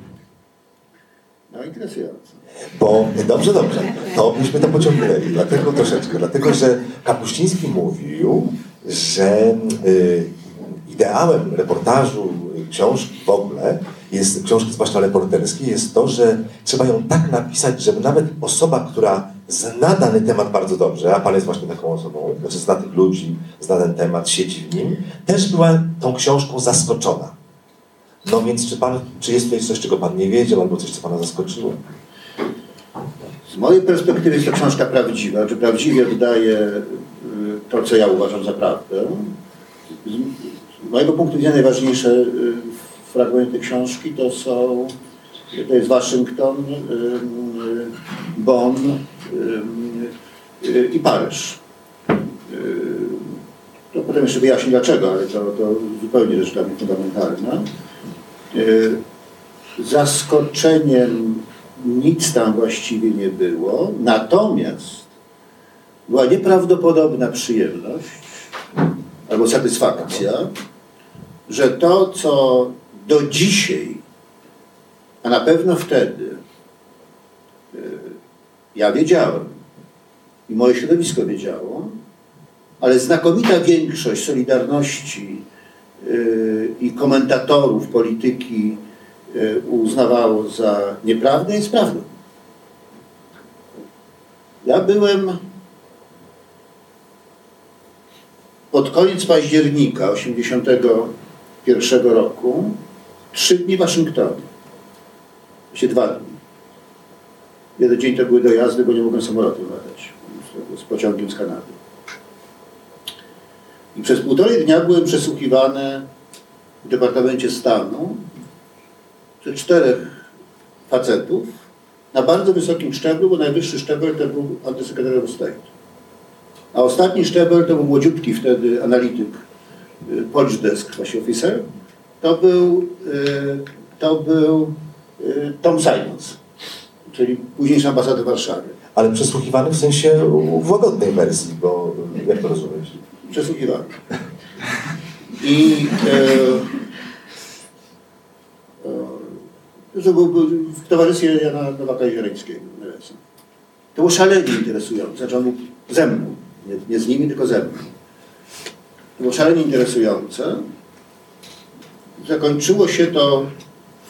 F: No interesujące.
D: Bo dobrze, dobrze, to byśmy to pociągnęli, dlatego troszeczkę, dlatego że Kapuściński mówił, że y, ideałem reportażu, y, książki w ogóle, jest, książki zwłaszcza reporterskiej, jest to, że trzeba ją tak napisać, żeby nawet osoba, która zna dany temat bardzo dobrze, a Pan jest właśnie taką osobą, znaczy zna tych ludzi, zna ten temat, siedzi w nim, też była tą książką zaskoczona. No więc czy Pan, czy jest tutaj coś, czego Pan nie wiedział, albo coś, co Pana zaskoczyło?
F: Z mojej perspektywy jest to książka prawdziwa, czy prawdziwie oddaje to, co ja uważam za prawdę. Z mojego punktu widzenia najważniejsze y, fragmenty książki to są, to jest Waszyngton, y, y, Bonn i Paryż. To potem jeszcze wyjaśnię dlaczego, ale to, to zupełnie rzecz dla mnie fundamentalna. Zaskoczeniem nic tam właściwie nie było, natomiast była nieprawdopodobna przyjemność albo satysfakcja, że to, co do dzisiaj, a na pewno wtedy y, ja wiedziałem i moje środowisko wiedziało, ale znakomita większość Solidarności y, i komentatorów polityki y, uznawało za nieprawdę, jest prawdą. Ja byłem pod koniec października 1981 roku trzy dni w Waszyngtonie. Właściwie dwa dni. Jeden dzień to były dojazdy, bo nie mogłem samolotem latać z pociągiem z Kanady. I przez półtorej dnia byłem przesłuchiwany w Departamencie Stanu przez czterech facetów na bardzo wysokim szczeblu, bo najwyższy szczebel to był Undersecretary of State. A ostatni szczebel to był młodziutki wtedy analityk, y, Polish Desk właśnie officer. To był, y, to był y, Tom Simons, czyli późniejszy ambasador w Warszawie.
D: Ale przesłuchiwany w sensie w łagodnej wersji, bo jak to rozumieć?
F: przesłuchiwany. I e, e, że był, był w towarzystwie Jana Nowaka Zieleńskiego. To było szalenie interesujące. Znaczy on był ze mną. Nie, nie z nimi, tylko ze mną. Było szalenie interesujące. Zakończyło się to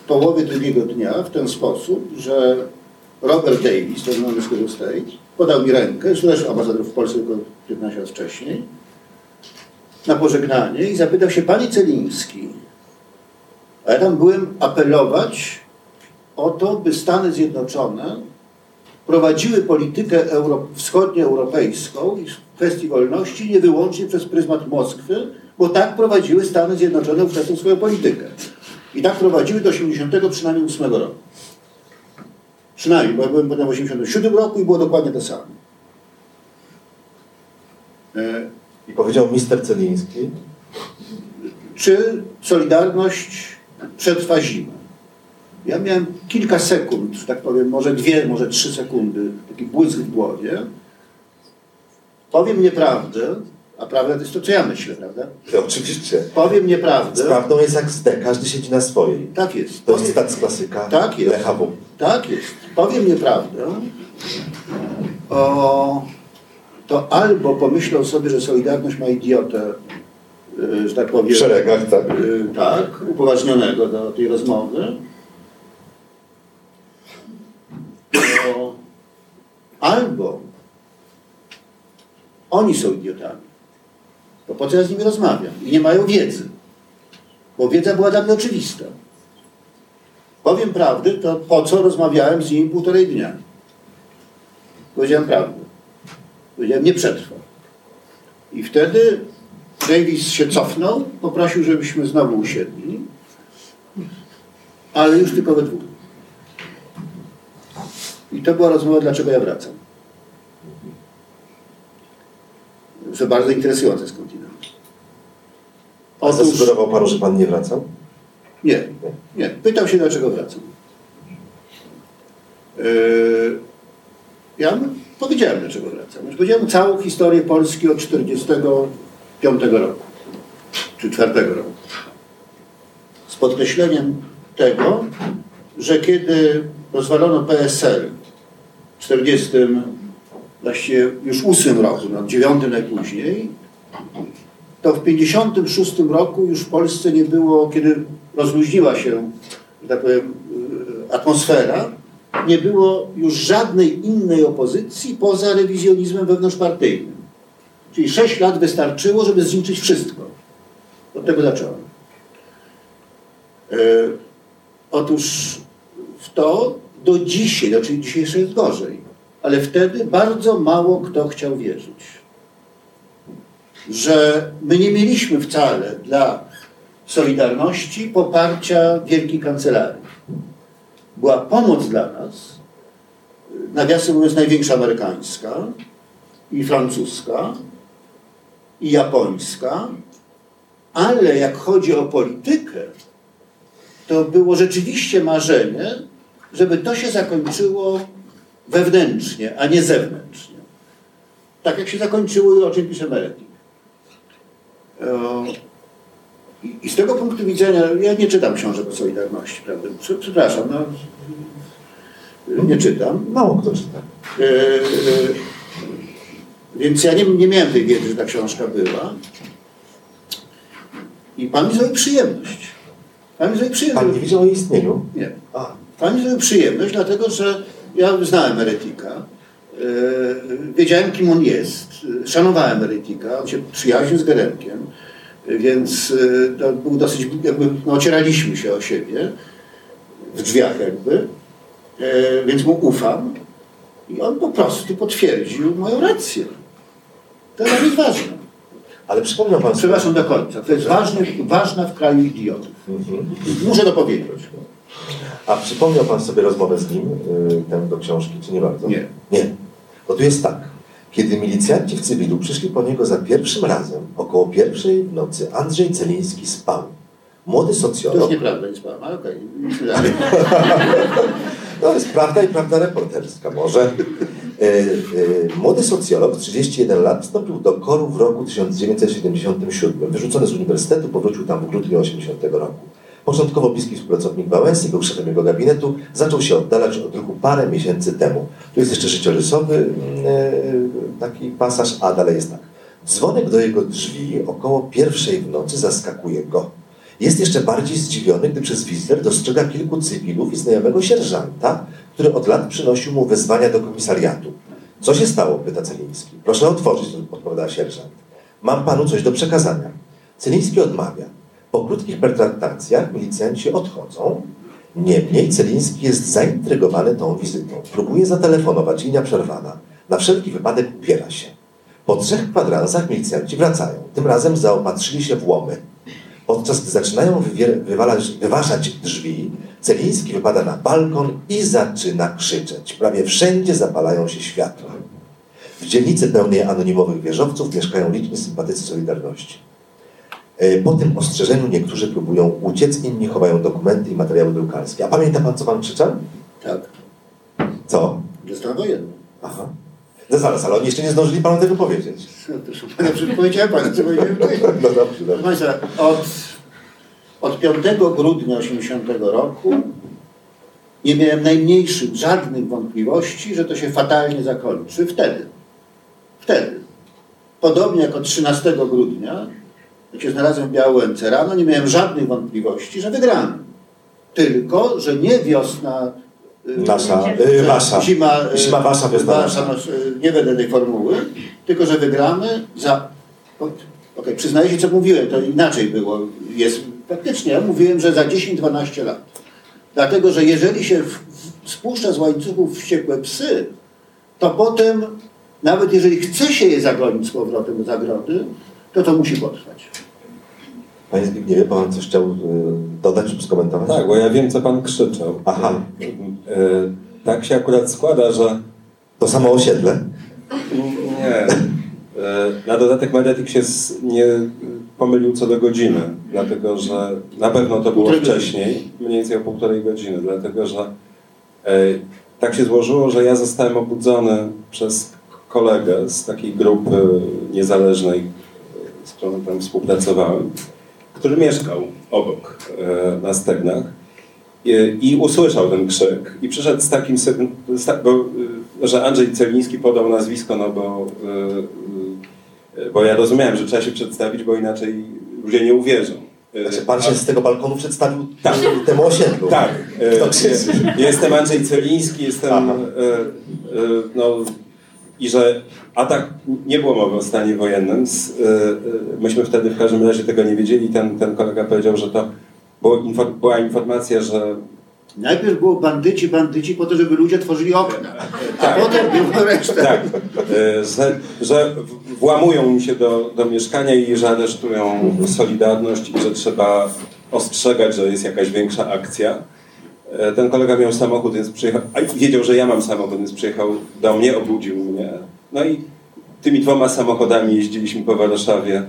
F: w połowie drugiego dnia w ten sposób, że Robert Davis, ten znany z State, podał mi rękę, zresztą też ambasador w Polsce tylko 15 lat wcześniej, na pożegnanie i zapytał się, Panie Celiński, a ja tam byłem apelować o to, by Stany Zjednoczone prowadziły politykę euro, wschodnioeuropejską i w kwestii wolności nie wyłącznie przez pryzmat Moskwy, bo tak prowadziły Stany Zjednoczone ówczesną swoją politykę. I tak prowadziły do 80 przynajmniej 8 roku. Przynajmniej, bo ja byłem potem w 87 roku i było dokładnie to samo. E,
D: I powiedział mister Celiński,
F: czy Solidarność przetrwa zimę. Ja miałem kilka sekund, że tak powiem, może dwie, może trzy sekundy, taki błysk w głowie. Powiem nieprawdę, a prawda to jest to, co ja myślę, prawda?
D: to oczywiście,
F: Powiem
D: z
F: nieprawdę.
D: prawdą jest jak z D, każdy siedzi na swojej.
F: Tak jest.
D: To jest cytat z klasyka
F: Tak jest.
D: Lecha W.
F: tak jest. Powiem nieprawdę. O, to albo pomyślą sobie, że Solidarność ma idiotę, y, że tak powiem.
D: W szeregach, tak.
F: Y, tak, upoważnionego do tej rozmowy. To albo oni są idiotami. To po co ja z nimi rozmawiam? I nie mają wiedzy. Bo wiedza była dla mnie oczywista. Powiem prawdę, to po co rozmawiałem z nimi półtorej dnia? Powiedziałem prawdę. Powiedziałem, nie przetrwa. I wtedy Davis się cofnął, poprosił, żebyśmy znowu usiedli, ale już tylko we dwóch. I to była rozmowa, dlaczego ja wracam. To bardzo interesujące skądinąd.
D: A zasugerował panu, że pan nie wracał?
F: Nie, nie. Pytał się, dlaczego wracam. Yy, Ja powiedziałem, dlaczego wracam. Już powiedziałem całą historię Polski od 45 roku, czy 4 roku. Z podkreśleniem tego, że kiedy rozwalono PSL w 40, właściwie już 8 roku, no 9 najpóźniej, to w 56 roku już w Polsce nie było, kiedy rozluźniła się, że tak powiem, y, atmosfera, nie było już żadnej innej opozycji poza rewizjonizmem wewnątrzpartyjnym. Czyli 6 lat wystarczyło, żeby zniszczyć wszystko. Od tego zacząłem. E, otóż w to do dzisiaj, znaczy dzisiaj jeszcze jest gorzej, ale wtedy bardzo mało kto chciał wierzyć, że my nie mieliśmy wcale dla Solidarności poparcia Wielkiej Kancelarii. Była pomoc dla nas, nawiasem mówiąc największa amerykańska i francuska i japońska, ale jak chodzi o politykę, to było rzeczywiście marzenie, żeby to się zakończyło wewnętrznie, a nie zewnętrznie. Tak jak się zakończyło i o czym pisze Meredith. E, I z tego punktu widzenia, ja nie czytam książek o Solidarności, prawda? Prze- Przepraszam, no, nie czytam.
D: Mało kto czyta.
F: E, e, Więc ja nie, nie miałem tej wiedzy, że ta książka była. I pan mi zrobił przyjemność. Pan mi zrobił
D: Pan
F: przyjemność.
D: nie wiedział o istnieniu?
F: Nie.
D: A,
F: Pan mi zrobił przyjemność, dlatego że ja znałem Eretika. E, Wiedziałem, kim on jest. Szanowałem Eretika. On się przyjaźnił z Geremkiem. Więc e, był dosyć, jakby, no, ocieraliśmy się o siebie w drzwiach jakby. E, Więc mu ufam. I on po prostu potwierdził moją rację. To jest ważne.
D: ale przypomniał pan.
F: Przepraszam do końca. To jest ważne, ważna w kraju idiotów.
D: Mhm.
F: Muszę to powiedzieć.
D: A przypomniał pan sobie rozmowę z nim, y, tę do książki, czy nie bardzo?
F: Nie.
D: Nie. Bo tu jest tak. Kiedy milicjanci w cywilu przyszli po niego za pierwszym razem, około pierwszej w nocy, Andrzej Celiński spał. Młody
F: To jest
D: socjolog.
F: nieprawda, nie spałem, ale okej. dalej. (laughs)
D: To jest prawda i prawda reporterska może. E, e, młody socjolog, 31 lat, wstąpił do koru w roku 1977. Wyrzucony z uniwersytetu, powrócił tam w grudniu 80 roku. Początkowo bliski współpracownik Wałęsy, był szefem jego gabinetu, zaczął się oddalać od ruchu parę miesięcy temu. Tu jest jeszcze życiorysowy mm, e, taki pasaż, a dalej jest tak. Dzwonek do jego drzwi około pierwszej w nocy zaskakuje go. Jest jeszcze bardziej zdziwiony, gdy przez wizjer dostrzega kilku cywilów i znajomego sierżanta, który od lat przynosił mu wezwania do komisariatu. Co się stało? pyta Celiński. Proszę otworzyć, odpowiada sierżant. Mam panu coś do przekazania. Celiński odmawia. Po krótkich pertraktacjach milicjanci odchodzą. Niemniej Celiński jest zaintrygowany tą wizytą. Próbuje zatelefonować, linia przerwana. Na wszelki wypadek upiera się. Po trzech kwadransach milicjanci wracają. Tym razem zaopatrzyli się w łomy. Podczas gdy zaczynają wywalać, wyważać drzwi, Celiński wypada na balkon i zaczyna krzyczeć. Prawie wszędzie zapalają się światła. W dzielnicy pełnej anonimowych wieżowców mieszkają liczni sympatycy Solidarności. E, Po tym ostrzeżeniu niektórzy próbują uciec, inni chowają dokumenty i materiały drukarskie. A pamięta pan, co pan krzyczał?
F: Tak,
D: Co?
F: że stan wojenny.
D: Aha. No zaraz, ale oni jeszcze nie zdążyli panu tego powiedzieć.
F: Proszę pana, przecież powiedziałem panu, co powiedziałem. (laughs)
D: No dobrze, dobrze.
F: Państwa, od, od 5 grudnia 80 roku nie miałem najmniejszych, żadnych wątpliwości, że to się fatalnie zakończy. Wtedy. Wtedy. Podobnie jak od 13 grudnia, jak się znalazłem w Białęce rano, nie miałem żadnych wątpliwości, że wygramy. Tylko, że nie wiosna... y, że
D: y.
F: Zima, y,
D: Zima wasza, nasza.
F: no, y, nie będę tej formuły, tylko, że wygramy za... Okej, przyznaję się, co mówiłem, to inaczej było. Jest, faktycznie, ja mówiłem, że za 10-12 lat. Dlatego, że jeżeli się w, w, spuszcza z łańcuchów wściekłe psy, to potem, nawet jeżeli chce się je zagonić z powrotem do zagrody, to to musi potrwać.
D: Panie Zbigniewie, pan coś chciał y, dodać lub skomentować?
E: Tak, bo ja wiem, co pan krzyczał.
D: Aha.
E: E, Tak się akurat składa, że
D: To samo osiedle?
E: nie. E, Na dodatek Medetik się z- nie pomylił co do godziny, dlatego że na pewno to było wcześniej, mniej więcej o półtorej godziny, dlatego że e, tak się złożyło, że ja zostałem obudzony przez kolegę z takiej grupy niezależnej, z którą tam współpracowałem, który mieszkał obok e, na Stegnach i, i usłyszał ten krzyk i przyszedł z takim, tak, bo, y, że Andrzej Celiński podał nazwisko, no bo, bo ja rozumiałem, że trzeba się przedstawić, bo inaczej ludzie nie uwierzą.
D: Znaczy, pan się z tego balkonu przedstawił
E: Tak.
D: temu osiedlu.
E: tak. e,
D: Kto krzyczy?
E: e, Jestem Andrzej Celiński, jestem. E, e, no, I że atak nie było mowy o stanie wojennym. E, e, myśmy wtedy w każdym razie tego nie wiedzieli. Ten, ten kolega powiedział, że to była informacja, że
F: Najpierw było bandyci, bandyci po to, żeby ludzie tworzyli okna. A
E: Tak.
F: potem było resztę.
E: tak, e, że, że włamują mi się do, do mieszkania i że aresztują Solidarność i że trzeba ostrzegać, że jest jakaś większa akcja. E, Ten kolega miał samochód, więc przyjechał, wiedział, że ja mam samochód, więc przyjechał do mnie, obudził mnie. No i tymi dwoma samochodami jeździliśmy po Warszawie,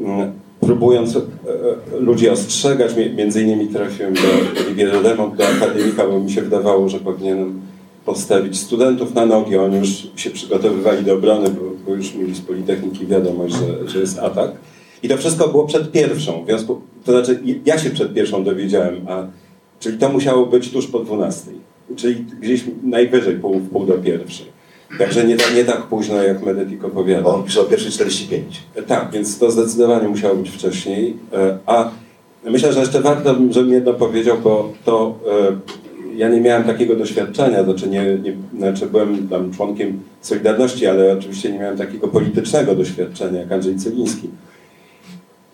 E: mm, próbując e, e, ludzi ostrzegać. Między innymi trafiłem do Riviera Remont, do akademika, bo mi się wydawało, że powinienem postawić studentów na nogi. Oni już się przygotowywali do obrony, bo, bo już mieli z Politechniki wiadomość, że, że jest atak. I to wszystko było przed pierwszą. W związku, to znaczy, ja się przed pierwszą dowiedziałem, a czyli to musiało być tuż po 12. Czyli gdzieś najwyżej pół, pół do pierwszej. Także nie, tak- nie tak późno, jak Medetik opowiada.
D: On pisze o pierwszej 45.
E: Tak, więc to zdecydowanie musiało być wcześniej. E, A myślę, że jeszcze warto, żebym jedno powiedział, bo to e, ja nie miałem takiego doświadczenia, znaczy, nie, nie, znaczy byłem tam członkiem Solidarności, ale oczywiście nie miałem takiego politycznego doświadczenia jak Andrzej Celiński.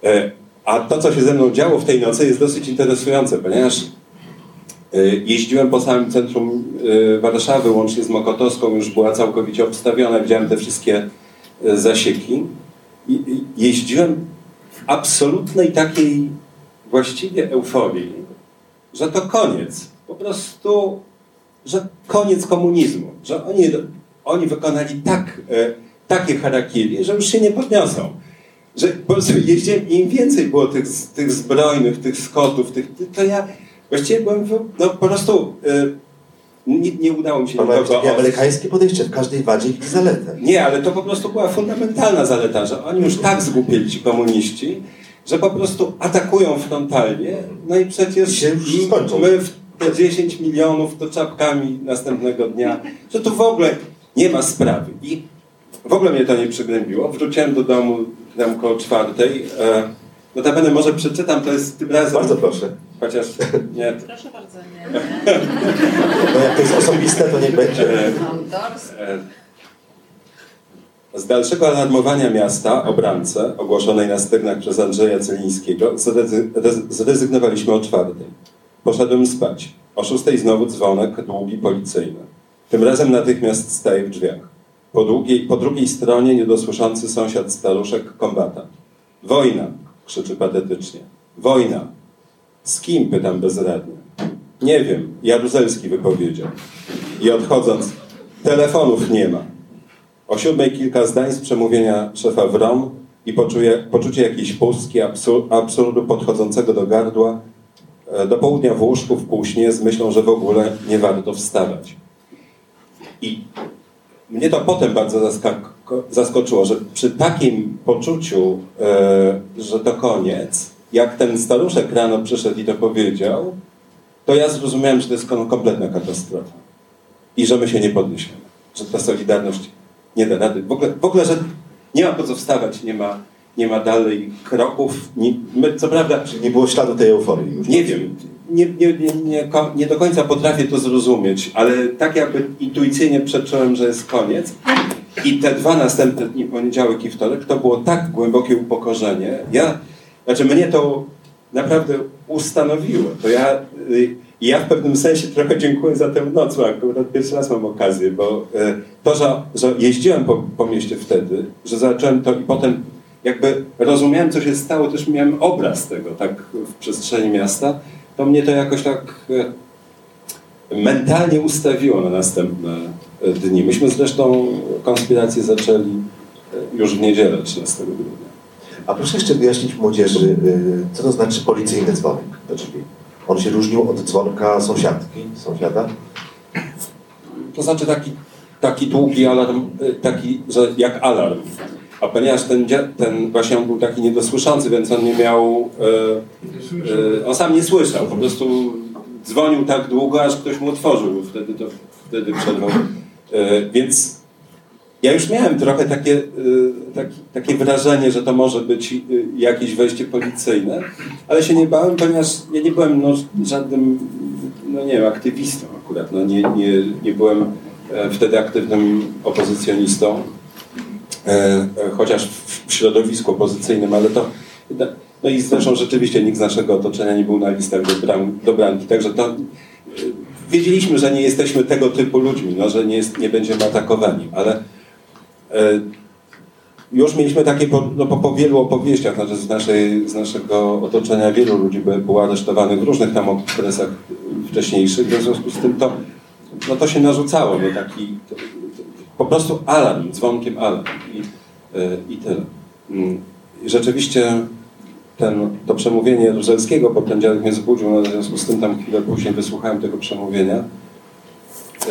E: E, A to, co się ze mną działo w tej nocy jest dosyć interesujące, ponieważ jeździłem po całym centrum e, Warszawy, łącznie z Mokotowską, już była całkowicie obstawiona, widziałem te wszystkie e, zasieki. Jeździłem w absolutnej takiej właściwie euforii, że to koniec. Po prostu, że koniec komunizmu. Że oni, oni wykonali tak, takie harakiri, że już się nie podniosą. Że po prostu jeździłem im więcej było tych, tych zbrojnych, tych skotów, tych, to ja właściwie byłem w, no, po prostu e, nie, nie udało mi się nikogo
D: takie amerykańskie podejście, w każdej wadzie widzi zaletę.
E: Nie, ale to po prostu była fundamentalna zaleta, że oni już tak zgłupieli ci komuniści, że po prostu atakują frontalnie, no i przecież
D: I się już skończą.
E: my w te 10 milionów to czapkami następnego dnia, że tu w ogóle nie ma sprawy. I w ogóle mnie to nie przygnębiło. Wróciłem do domu tam koło czwartej. E, notabene może przeczytam, to jest tym razem...
D: Bardzo proszę.
E: Chociaż nie,
G: Proszę bardzo, nie.
D: No jak to jest osobiste, to niech będzie.
E: e. E, Z dalszego alarmowania miasta o bramce, ogłoszonej na stygnach przez Andrzeja Celińskiego, zrezy- rez- zrezygnowaliśmy o czwartej. Poszedłem spać. O szóstej znowu dzwonek długi policyjny. Tym razem natychmiast staje w drzwiach. Po, długiej, po drugiej stronie niedosłyszący sąsiad staruszek kombatant. Wojna! Krzyczy patetycznie. Wojna! Z kim? pytam bezradnie. Nie wiem, Jaruzelski wypowiedział. I odchodząc, telefonów nie ma. O siódmej kilka zdań z przemówienia szefa WRON i poczuje, poczucie jakiejś pustki, absur, absurdu podchodzącego do gardła. E, Do południa w łóżku w półśnie z myślą, że w ogóle nie warto wstawać. I mnie to potem bardzo zaskak- zaskoczyło, że przy takim poczuciu, e, że to koniec, jak ten staruszek rano przyszedł i to powiedział, to ja zrozumiałem, że to jest kom- kompletna katastrofa. I że my się nie podniesiemy. Że ta Solidarność nie da rady. W ogóle, w ogóle że nie ma po co wstawać, nie ma, nie ma dalej kroków. Nie, my, co prawda,
D: Czyli nie było śladu tej euforii już.
E: nie wiem, nie, nie, nie, nie do końca potrafię to zrozumieć, ale tak jakby intuicyjnie przeczułem, że jest koniec. I te dwa następne dni, poniedziałek i wtorek, to było tak głębokie upokorzenie. Ja, znaczy mnie to naprawdę ustanowiło. To ja, y, ja w pewnym sensie trochę dziękuję za tę noc, bo akurat pierwszy raz mam okazję, bo y, to, że, że jeździłem po, po mieście wtedy, że zacząłem to i potem jakby rozumiałem, co się stało, też miałem obraz tego tak w przestrzeni miasta, to mnie to jakoś tak e, mentalnie ustawiło na następne dni. Myśmy zresztą konspirację zaczęli e, już w niedzielę 13 grudnia.
D: A proszę jeszcze wyjaśnić młodzieży, y, co to znaczy policyjny dzwonek do drzwi. On się różnił od dzwonka sąsiadki, sąsiada?
E: to znaczy taki, taki długi alarm, y, taki, że jak alarm. A ponieważ ten, ten właśnie on był taki niedosłyszący, więc on nie miał, e, e, on sam nie słyszał, po prostu dzwonił tak długo, aż ktoś mu otworzył, wtedy to wtedy przerwał. E, więc ja już miałem trochę takie, e, taki, takie wrażenie, że to może być e, jakieś wejście policyjne, ale się nie bałem, ponieważ ja nie byłem no, żadnym, no nie wiem, aktywistą akurat, no nie, nie, nie byłem wtedy aktywnym opozycjonistą, chociaż w, środowisku opozycyjnym, ale to no i zresztą rzeczywiście nikt z naszego otoczenia nie był na listach do, bram, do bramki, także to wiedzieliśmy, że nie jesteśmy tego typu ludźmi, no, że nie, jest, nie będziemy atakowani, ale e, już mieliśmy takie, po, no, po, po wielu opowieściach, znaczy z, naszej, z naszego otoczenia wielu ludzi by- było aresztowanych w różnych tam okresach wcześniejszych, w związku z tym to, no, to się narzucało, no, taki to, po prostu alarm, dzwonkiem alarm i, e, i tyle. Mm, Rzeczywiście ten, to przemówienie Jaruzelskiego, bo ten dziadek mnie zbudził, no, w związku z tym tam chwilę później wysłuchałem tego przemówienia.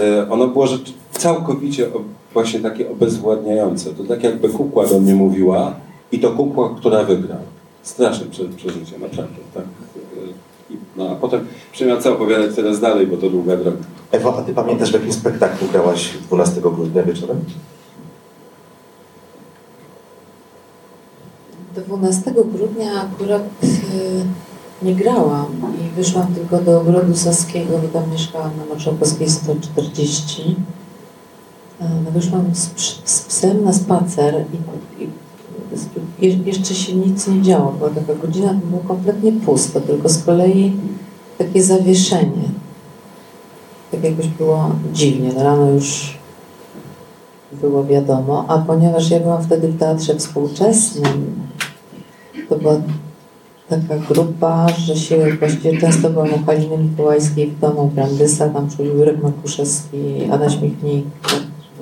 E: E, Ono było rzecz, całkowicie właśnie takie obezwładniające. To tak jakby kukła do mnie mówiła i to kukła, która wygra. Straszne prze, przeżycie, naprawdę. Tak. E, no a potem przemiał co opowiadać teraz dalej, bo to długa droga.
D: Ewa, a ty pamiętasz w jakim spektaklu grałaś 12 grudnia wieczorem?
C: 12 grudnia akurat y, nie grałam i wyszłam tylko do Ogrodu Saskiego, bo tam mieszkałam na Marszałkowskiej 140. Y, No wyszłam z, z psem na spacer i, i je- jeszcze się nic nie działo. Była taka godzina, to było kompletnie pusto, tylko z kolei takie zawieszenie. Tak jakoś było dziwnie. No Rano już było wiadomo, a ponieważ ja byłam wtedy w teatrze współczesnym, to była taka grupa, że się właściwie często byłam u Haliny Mikołajskiej w domu Brandysa, tam był Jurek Makuszewski, Adaś Michnik,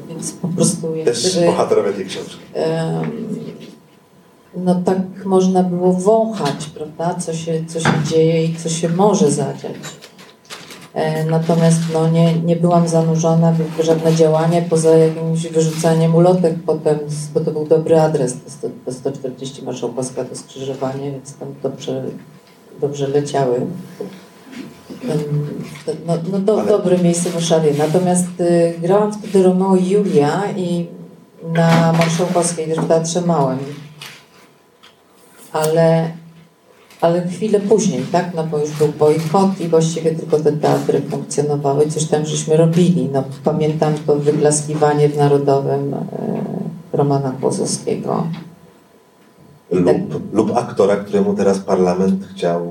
C: więc po prostu
D: Też bohaterowie tej książki.
C: no tak można było wąchać, prawda, co się, co się dzieje i co się może zadziać. E, Natomiast no, nie, nie byłam zanurzona w żadne działanie poza jakimś wyrzucaniem ulotek potem, bo to był dobry adres, to sto- to 140 Marszałkowska to skrzyżowanie, więc tam dobrze, dobrze leciały. No, no do,
D: Ale-
C: dobre miejsce w Warszawie. Natomiast y, grałam wtedy Romeo i Julia i na Marszałkowskiej, też w Teatrze Małym. Ale, ale chwilę później, tak? No bo już był bojkot i właściwie tylko te teatry funkcjonowały. Coś tam żeśmy robili. No, pamiętam to wyglaskiwanie w Narodowym e, Romana Kłosowskiego.
D: Lub, lub aktora, któremu teraz parlament chciał,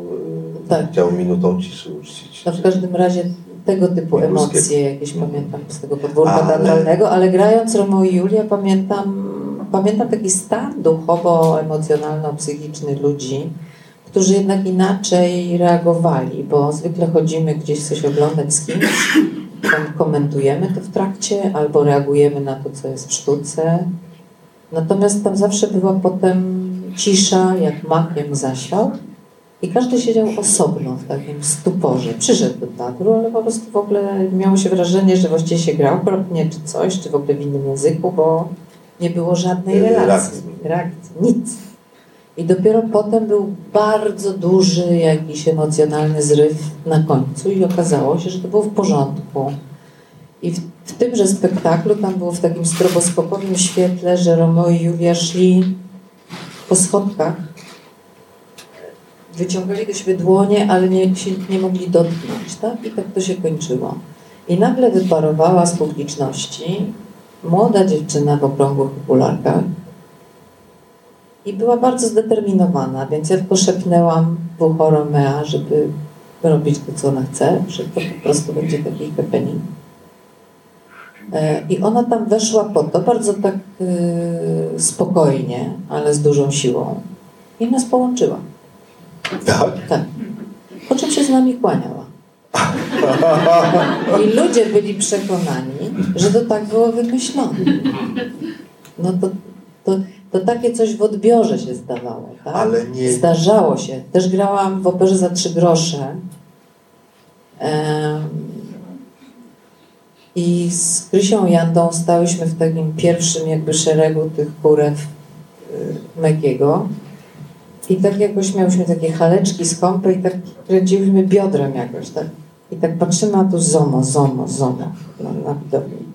D: y,
C: Tak.
D: chciał minutą ciszy uczcić.
C: No w każdym razie tego typu emocje jakieś pamiętam z tego podwórka
D: Ale-
C: teatralnego, ale grając Romeo i Julia pamiętam, pamiętam taki stan duchowo-emocjonalno-psychiczny ludzi, którzy jednak inaczej reagowali, bo zwykle chodzimy gdzieś coś oglądać z kimś, tam komentujemy to w trakcie albo reagujemy na to, co jest w sztuce. Natomiast tam zawsze była potem cisza, jak makiem zasiał. I każdy siedział osobno w takim stuporze. Przyszedł do teatru, ale po prostu w ogóle miało się wrażenie, że właściwie się grał okropnie czy coś, czy w ogóle w innym języku, bo nie było żadnej
D: Yy,
C: relacji,
D: reakcji,
C: nic. I dopiero potem był bardzo duży jakiś emocjonalny zryw na końcu i okazało się, że to było w porządku. I w, w tymże spektaklu tam było w takim stroboskopowym świetle, że Romeo i Julia szli po schodkach wyciągali do siebie dłonie, ale nie, się nie mogli dotknąć, tak? I tak to się kończyło. I nagle wyparowała z publiczności młoda dziewczyna w okrągłych okularkach i była bardzo zdeterminowana, więc ja tylko szepnęłam w ucho Romea, żeby robić to, co ona chce, że to po prostu będzie taki happening. E, I ona tam weszła po to, bardzo tak e, spokojnie, ale z dużą siłą. I nas połączyła.
D: Tak?
C: Tak. Po czym się z nami kłaniała. I ludzie byli przekonani, że to tak było wymyślone. No to, to, to takie coś w odbiorze się zdawało, tak?
D: Ale nie-
C: Zdarzało się. Też grałam w operze za trzy grosze. Em, I z Krysią Jandą stałyśmy w takim pierwszym jakby szeregu tych kurew y, Mekiego. I tak jakoś miałyśmy takie haleczki skąpe i tak kręciłyśmy biodrem jakoś, tak? I tak patrzymy, a tu zomo, zomo, zomo na, na widowni.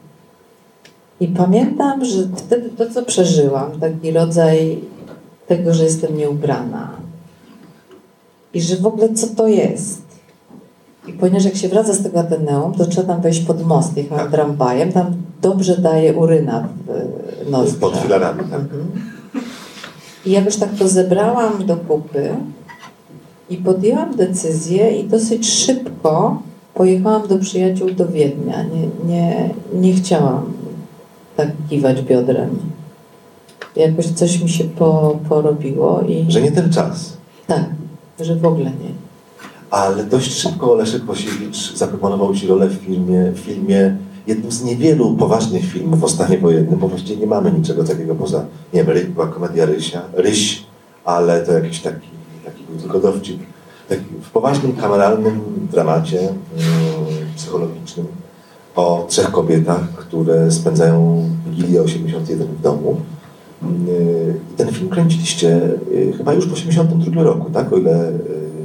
C: I pamiętam, że wtedy to, co przeżyłam, taki rodzaj tego, że jestem nieubrana. I że w ogóle co to jest. I ponieważ jak się wraca z tego Ateneum, to trzeba tam wejść pod most, jechałam
D: Tak.
C: tramwajem, tam dobrze daje uryna w nos.
D: Pod filarami, tak.
C: Mhm. I jakoś tak to zebrałam do kupy i podjęłam decyzję i dosyć szybko pojechałam do przyjaciół do Wiednia. Nie, nie, nie chciałam tak kiwać biodrem. Jakoś coś mi się po, porobiło i
D: Że nie ten czas.
C: tak, że w ogóle nie.
D: Ale dość szybko Leszek Wosiewicz zaproponował Ci rolę w filmie, w filmie jednym z niewielu poważnych filmów o stanie wojennym, bo właściwie nie mamy niczego takiego poza, nie wiem, była komedia Rysia, Ryś, ale to jakiś taki, taki był tylko dowcip. Taki w poważnym, kameralnym dramacie mm, psychologicznym o trzech kobietach, które spędzają Wigilię 81 w domu. I ten film kręciliście yy, chyba już w 82 roku, tak? O ile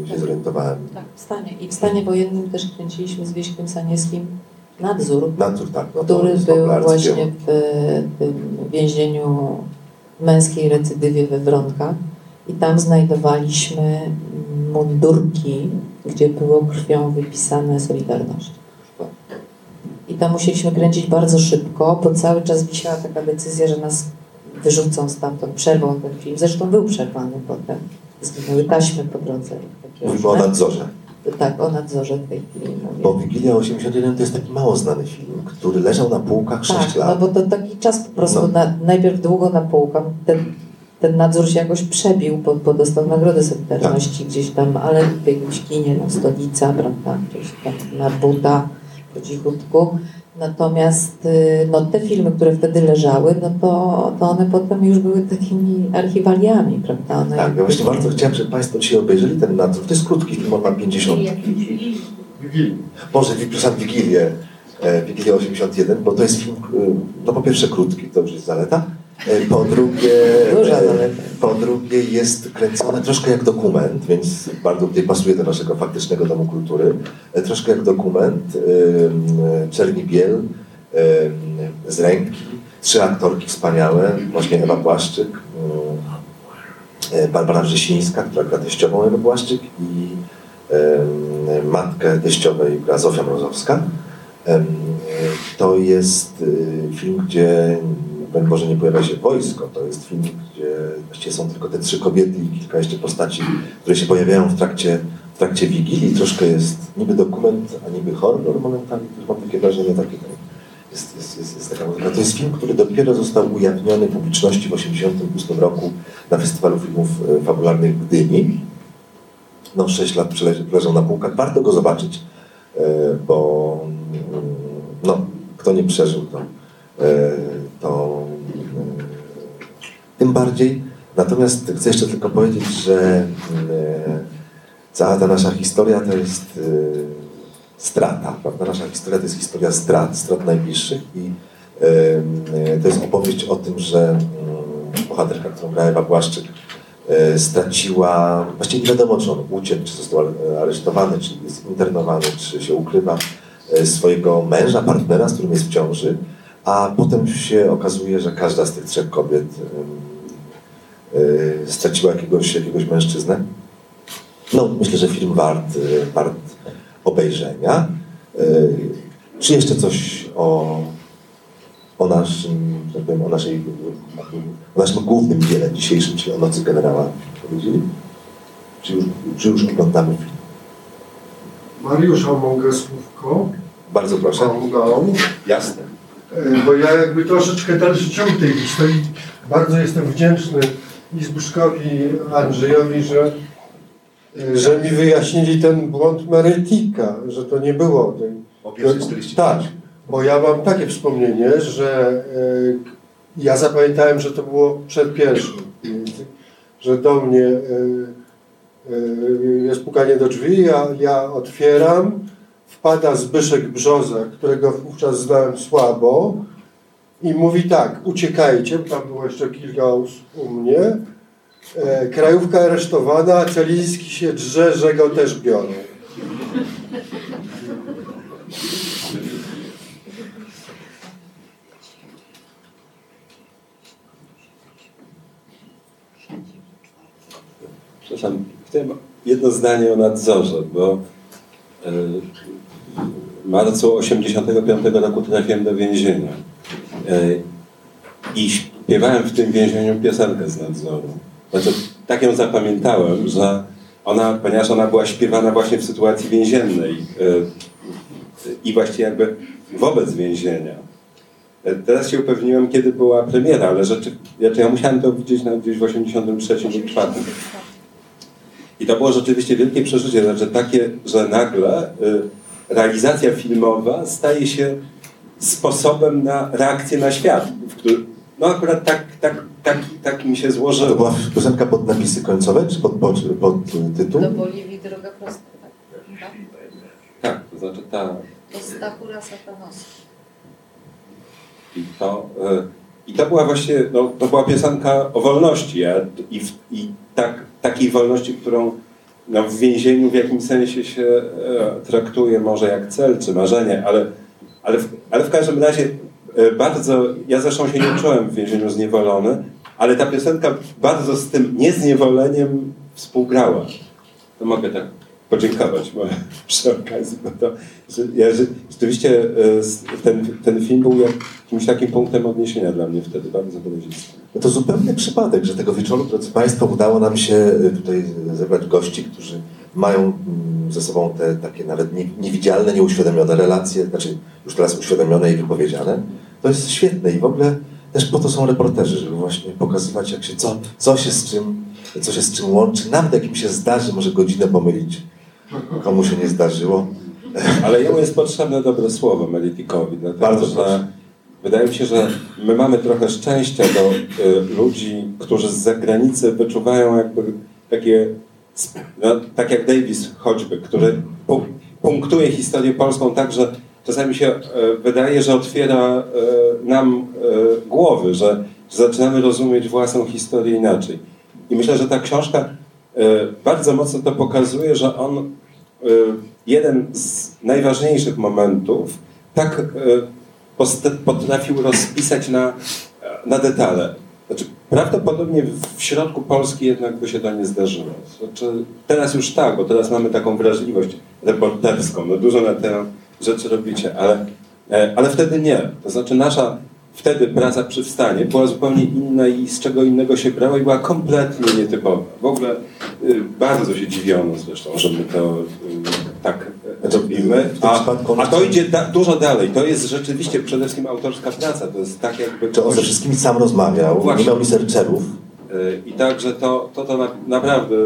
D: yy, się zorientowałem.
C: Tak, w stanie. I w stanie wojennym też kręciliśmy z Wieśkiem Saniewskim nadzór,
D: Nadzór, tak. No
C: który był właśnie w tym więzieniu męskiej recydywie we Wronkach i tam znajdowaliśmy mundurki, gdzie było krwią wypisane Solidarność. I tam musieliśmy kręcić bardzo szybko, bo cały czas wisiała taka decyzja, że nas wyrzucą stamtąd, przerwą ten film. Zresztą był przerwany potem. Zginęły taśmy po drodze.
D: Mówimy o nadzorze.
C: Tak, o nadzorze w tej chwili.
D: Bo Wigilia 81 to jest taki mało znany film, który leżał na półkach 6
C: Tak, no
D: lat.
C: bo to taki czas po prostu,
D: No.
C: na, najpierw długo na półkach, ten, ten nadzór się jakoś przebił, bo, bo dostał Nagrodę Solidarności
D: Tak.
C: gdzieś tam, ale w jakimś kinie, no stolica, prawda, gdzieś tam na buta, po cichutku. Natomiast y, no, te filmy, które wtedy leżały, no to, to one potem już były takimi archiwaliami, prawda? One
D: Tak, ja właśnie bardzo chciałem, żeby Państwo dzisiaj obejrzeli ten nadzór. To jest krótki film, on ma 50. Może, przepraszam, Wigilię, e, Wigilię 81, bo to jest film, e, no po pierwsze krótki, to już jest zaleta. E, Po drugie, e, po drugie jest kręcone troszkę jak dokument, więc bardzo tutaj pasuje do naszego faktycznego Domu Kultury. E, Troszkę jak dokument, czerni biel, z ręki, trzy aktorki wspaniałe, właśnie Ewa Błaszczyk, e, Barbara Wrzesińska, która gra teściową Ewy Błaszczyk i matkę teściowej gra Zofia Mrozowska. To jest y, film, gdzie broń Boże nie pojawia się wojsko, to jest film, gdzie właściwie są tylko te trzy kobiety i kilka jeszcze postaci, które się pojawiają w trakcie, w trakcie Wigilii. Troszkę jest niby dokument, a niby horror momentami, też mam takie wrażenie takie, jest, jest, jest, jest taka muzyka. To jest film, który dopiero został ujawniony publiczności w 1988 roku na Festiwalu Filmów e, Fabularnych w Gdyni. No, 6 lat leżał na półkach. Warto go zobaczyć, e, bo mm, no, kto nie przeżył, to, e, to tym bardziej. Natomiast chcę jeszcze tylko powiedzieć, że e, cała ta nasza historia to jest e, strata, prawda? Nasza historia to jest historia strat, strat najbliższych i e, to jest opowieść o tym, że mm, bohaterka, którą gra Ewa Błaszczyk, straciła, właściwie nie wiadomo, czy on uciekł, czy został aresztowany, czy jest internowany, czy się ukrywa, swojego męża, partnera, z którym jest w ciąży, a potem się okazuje, że każda z tych trzech kobiet e, straciła jakiegoś, jakiegoś mężczyznę. No, myślę, że film wart, wart obejrzenia. E, Czy jeszcze coś o, o naszym, że tak powiem, o naszej, o naszym głównym dziele dzisiejszym, czyli o Nocy Generała powiedzieli? Czy już, czy już oglądamy film?
G: Mariusza mogę słówko?
D: Bardzo proszę. Jasne.
G: E, Bo ja jakby troszeczkę dalszy ciąg tej historii. Bardzo jestem wdzięczny i Zbyszkowi, Andrzejowi, że, e, że mi wyjaśnili ten błąd Merytika, że to nie było tej,
D: O pierwszej 45.
G: Tak, bo ja mam takie wspomnienie, że e, ja zapamiętałem, że to było przed pierwszym, że do mnie jest pukanie do drzwi, ja, ja otwieram, wpada Zbyszek Brzoza, którego wówczas znałem słabo i mówi tak, uciekajcie, bo tam było jeszcze kilka u mnie. E, krajówka aresztowana, a Celiński się drze, że go też biorą.
E: Przepraszam, chciałem jedno zdanie o nadzorze, bo e, marcu 85 roku trafiłem do więzienia e, i śpiewałem w tym więzieniu piosenkę z nadzoru. Znaczy, tak ją zapamiętałem, że ona, ponieważ ona była śpiewana właśnie w sytuacji więziennej e, i właściwie jakby wobec więzienia. E, Teraz się upewniłem, kiedy była premiera, ale rzeczy, znaczy ja musiałem to widzieć na, gdzieś w 83 lub 4. I to było rzeczywiście wielkie przeżycie, znaczy takie, że nagle realizacja filmowa staje się sposobem na reakcję na świat. W który, no akurat tak, tak, tak, tak mi się
D: To
E: złożyło.
D: była piosenka pod napisy końcowe, czy pod, pod, pod tytuł?
H: Do Boliwii droga prosta. Tak?
E: Tak, to znaczy ta,
H: To Stachura Satanowska.
E: I to, e, I to była właśnie, no, to była piosenka o wolności ja, i, w, i tak, takiej wolności, którą no, w więzieniu w jakimś sensie się e, traktuje może jak cel czy marzenie, ale, ale, w, ale w każdym razie e, bardzo, ja zresztą się nie czułem w więzieniu zniewolony, ale ta piosenka bardzo z tym niezniewoleniem współgrała. To mogę tak podziękować bo, (laughs) przy okazji, bo to że ja że, rzeczywiście e, ten, ten film był jakimś takim punktem odniesienia dla mnie wtedy, bardzo wyrazistym.
D: No to zupełny przypadek, że tego wieczoru, drodzy Państwo, udało nam się y, tutaj zebrać gości, którzy mają mm, ze sobą te takie nawet nie, niewidzialne, nieuświadomione relacje, znaczy już teraz uświadomione i wypowiedziane. To jest świetne i w ogóle też po to są reporterzy, żeby właśnie pokazywać, jak się, co, co się z czym, co się z czym łączy. Nawet jak im się zdarzy, może godzinę pomylić, komu się nie zdarzyło.
E: Ale jemu jest potrzebne dobre słowo Melitikowi,
D: Bardzo
E: że wydaje mi się, że my mamy trochę szczęścia do y, ludzi, którzy z zagranicy wyczuwają jakby takie, no, tak jak Davis choćby, który pu- punktuje historię polską tak, że czasami się e, wydaje, że otwiera e, nam e, głowy, że, że zaczynamy rozumieć własną historię inaczej. I myślę, że ta książka bardzo mocno to pokazuje, że on e, jeden z najważniejszych momentów tak e, potrafił rozpisać na, na detale. Znaczy, prawdopodobnie w środku Polski jednak by się to nie zdarzyło. Znaczy, teraz już tak, bo teraz mamy taką wrażliwość reporterską. No dużo na te rzeczy robicie, ale, e, ale wtedy nie. To znaczy nasza wtedy praca przy wstanie była zupełnie inna i z czego innego się brała i była kompletnie nietypowa. W ogóle y, bardzo się dziwiono zresztą, że my to y, tak robimy. A, a to idzie da, dużo dalej. To jest rzeczywiście przede wszystkim autorska praca. To jest tak jakby...
D: Czy on ze wszystkimi sam rozmawiał, nie
E: Właśnie.
D: miał researcherów,
E: Y, I także to, to, to na, naprawdę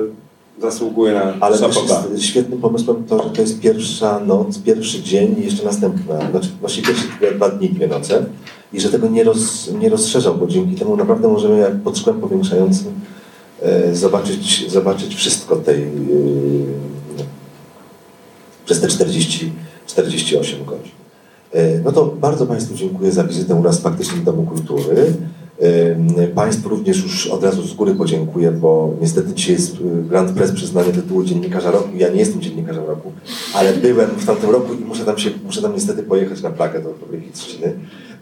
E: zasługuje na
D: Ale też jest świetnym pomysłem to, że to jest pierwsza noc, pierwszy dzień i jeszcze następna, znaczy właściwie pierwsze dwa dni, dwie noce i że tego nie, roz, nie rozszerzał, bo dzięki temu naprawdę możemy jak pod szkłem powiększającym e, zobaczyć, zobaczyć wszystko tej e, przez te 40, 48 godzin. E, No to bardzo Państwu dziękuję za wizytę u nas w faktycznym Domu Kultury. Państwu również już od razu z góry podziękuję, bo niestety dzisiaj jest Grand Press przyznanie tytułu Dziennikarza Roku. Ja nie jestem Dziennikarzem Roku, ale byłem w tamtym roku i muszę tam, się, muszę tam niestety pojechać na plagę do Fabryki Trzciny.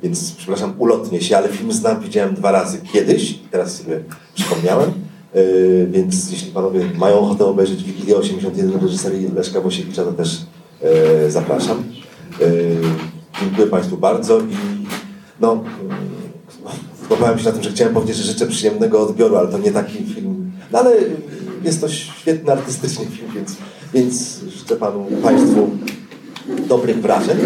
D: Więc przepraszam, ulotnie się, ale film znam, widziałem dwa razy kiedyś teraz sobie przypomniałem. E, Więc jeśli Panowie mają ochotę obejrzeć Wigilię 81 reżyserii Leszka Wosiewicza, to też e, zapraszam. E, Dziękuję Państwu bardzo i no, złapałem się na tym, że chciałem powiedzieć, że życzę przyjemnego odbioru, ale to nie taki film. No ale jest to świetny artystyczny film, więc, więc życzę Panu, Państwu dobrych wrażeń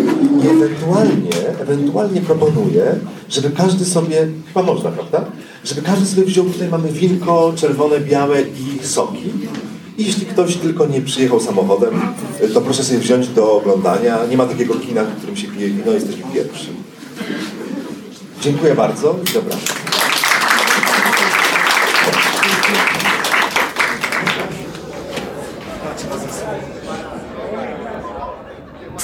D: i ewentualnie, ewentualnie proponuję, żeby każdy sobie, chyba można, prawda? Żeby każdy sobie wziął, tutaj mamy winko, czerwone, białe i soki. I jeśli ktoś tylko nie przyjechał samochodem, to proszę sobie wziąć do oglądania. Nie ma takiego kina, w którym się pije wino, jesteśmy pierwszym. Dziękuję bardzo i zapraszam.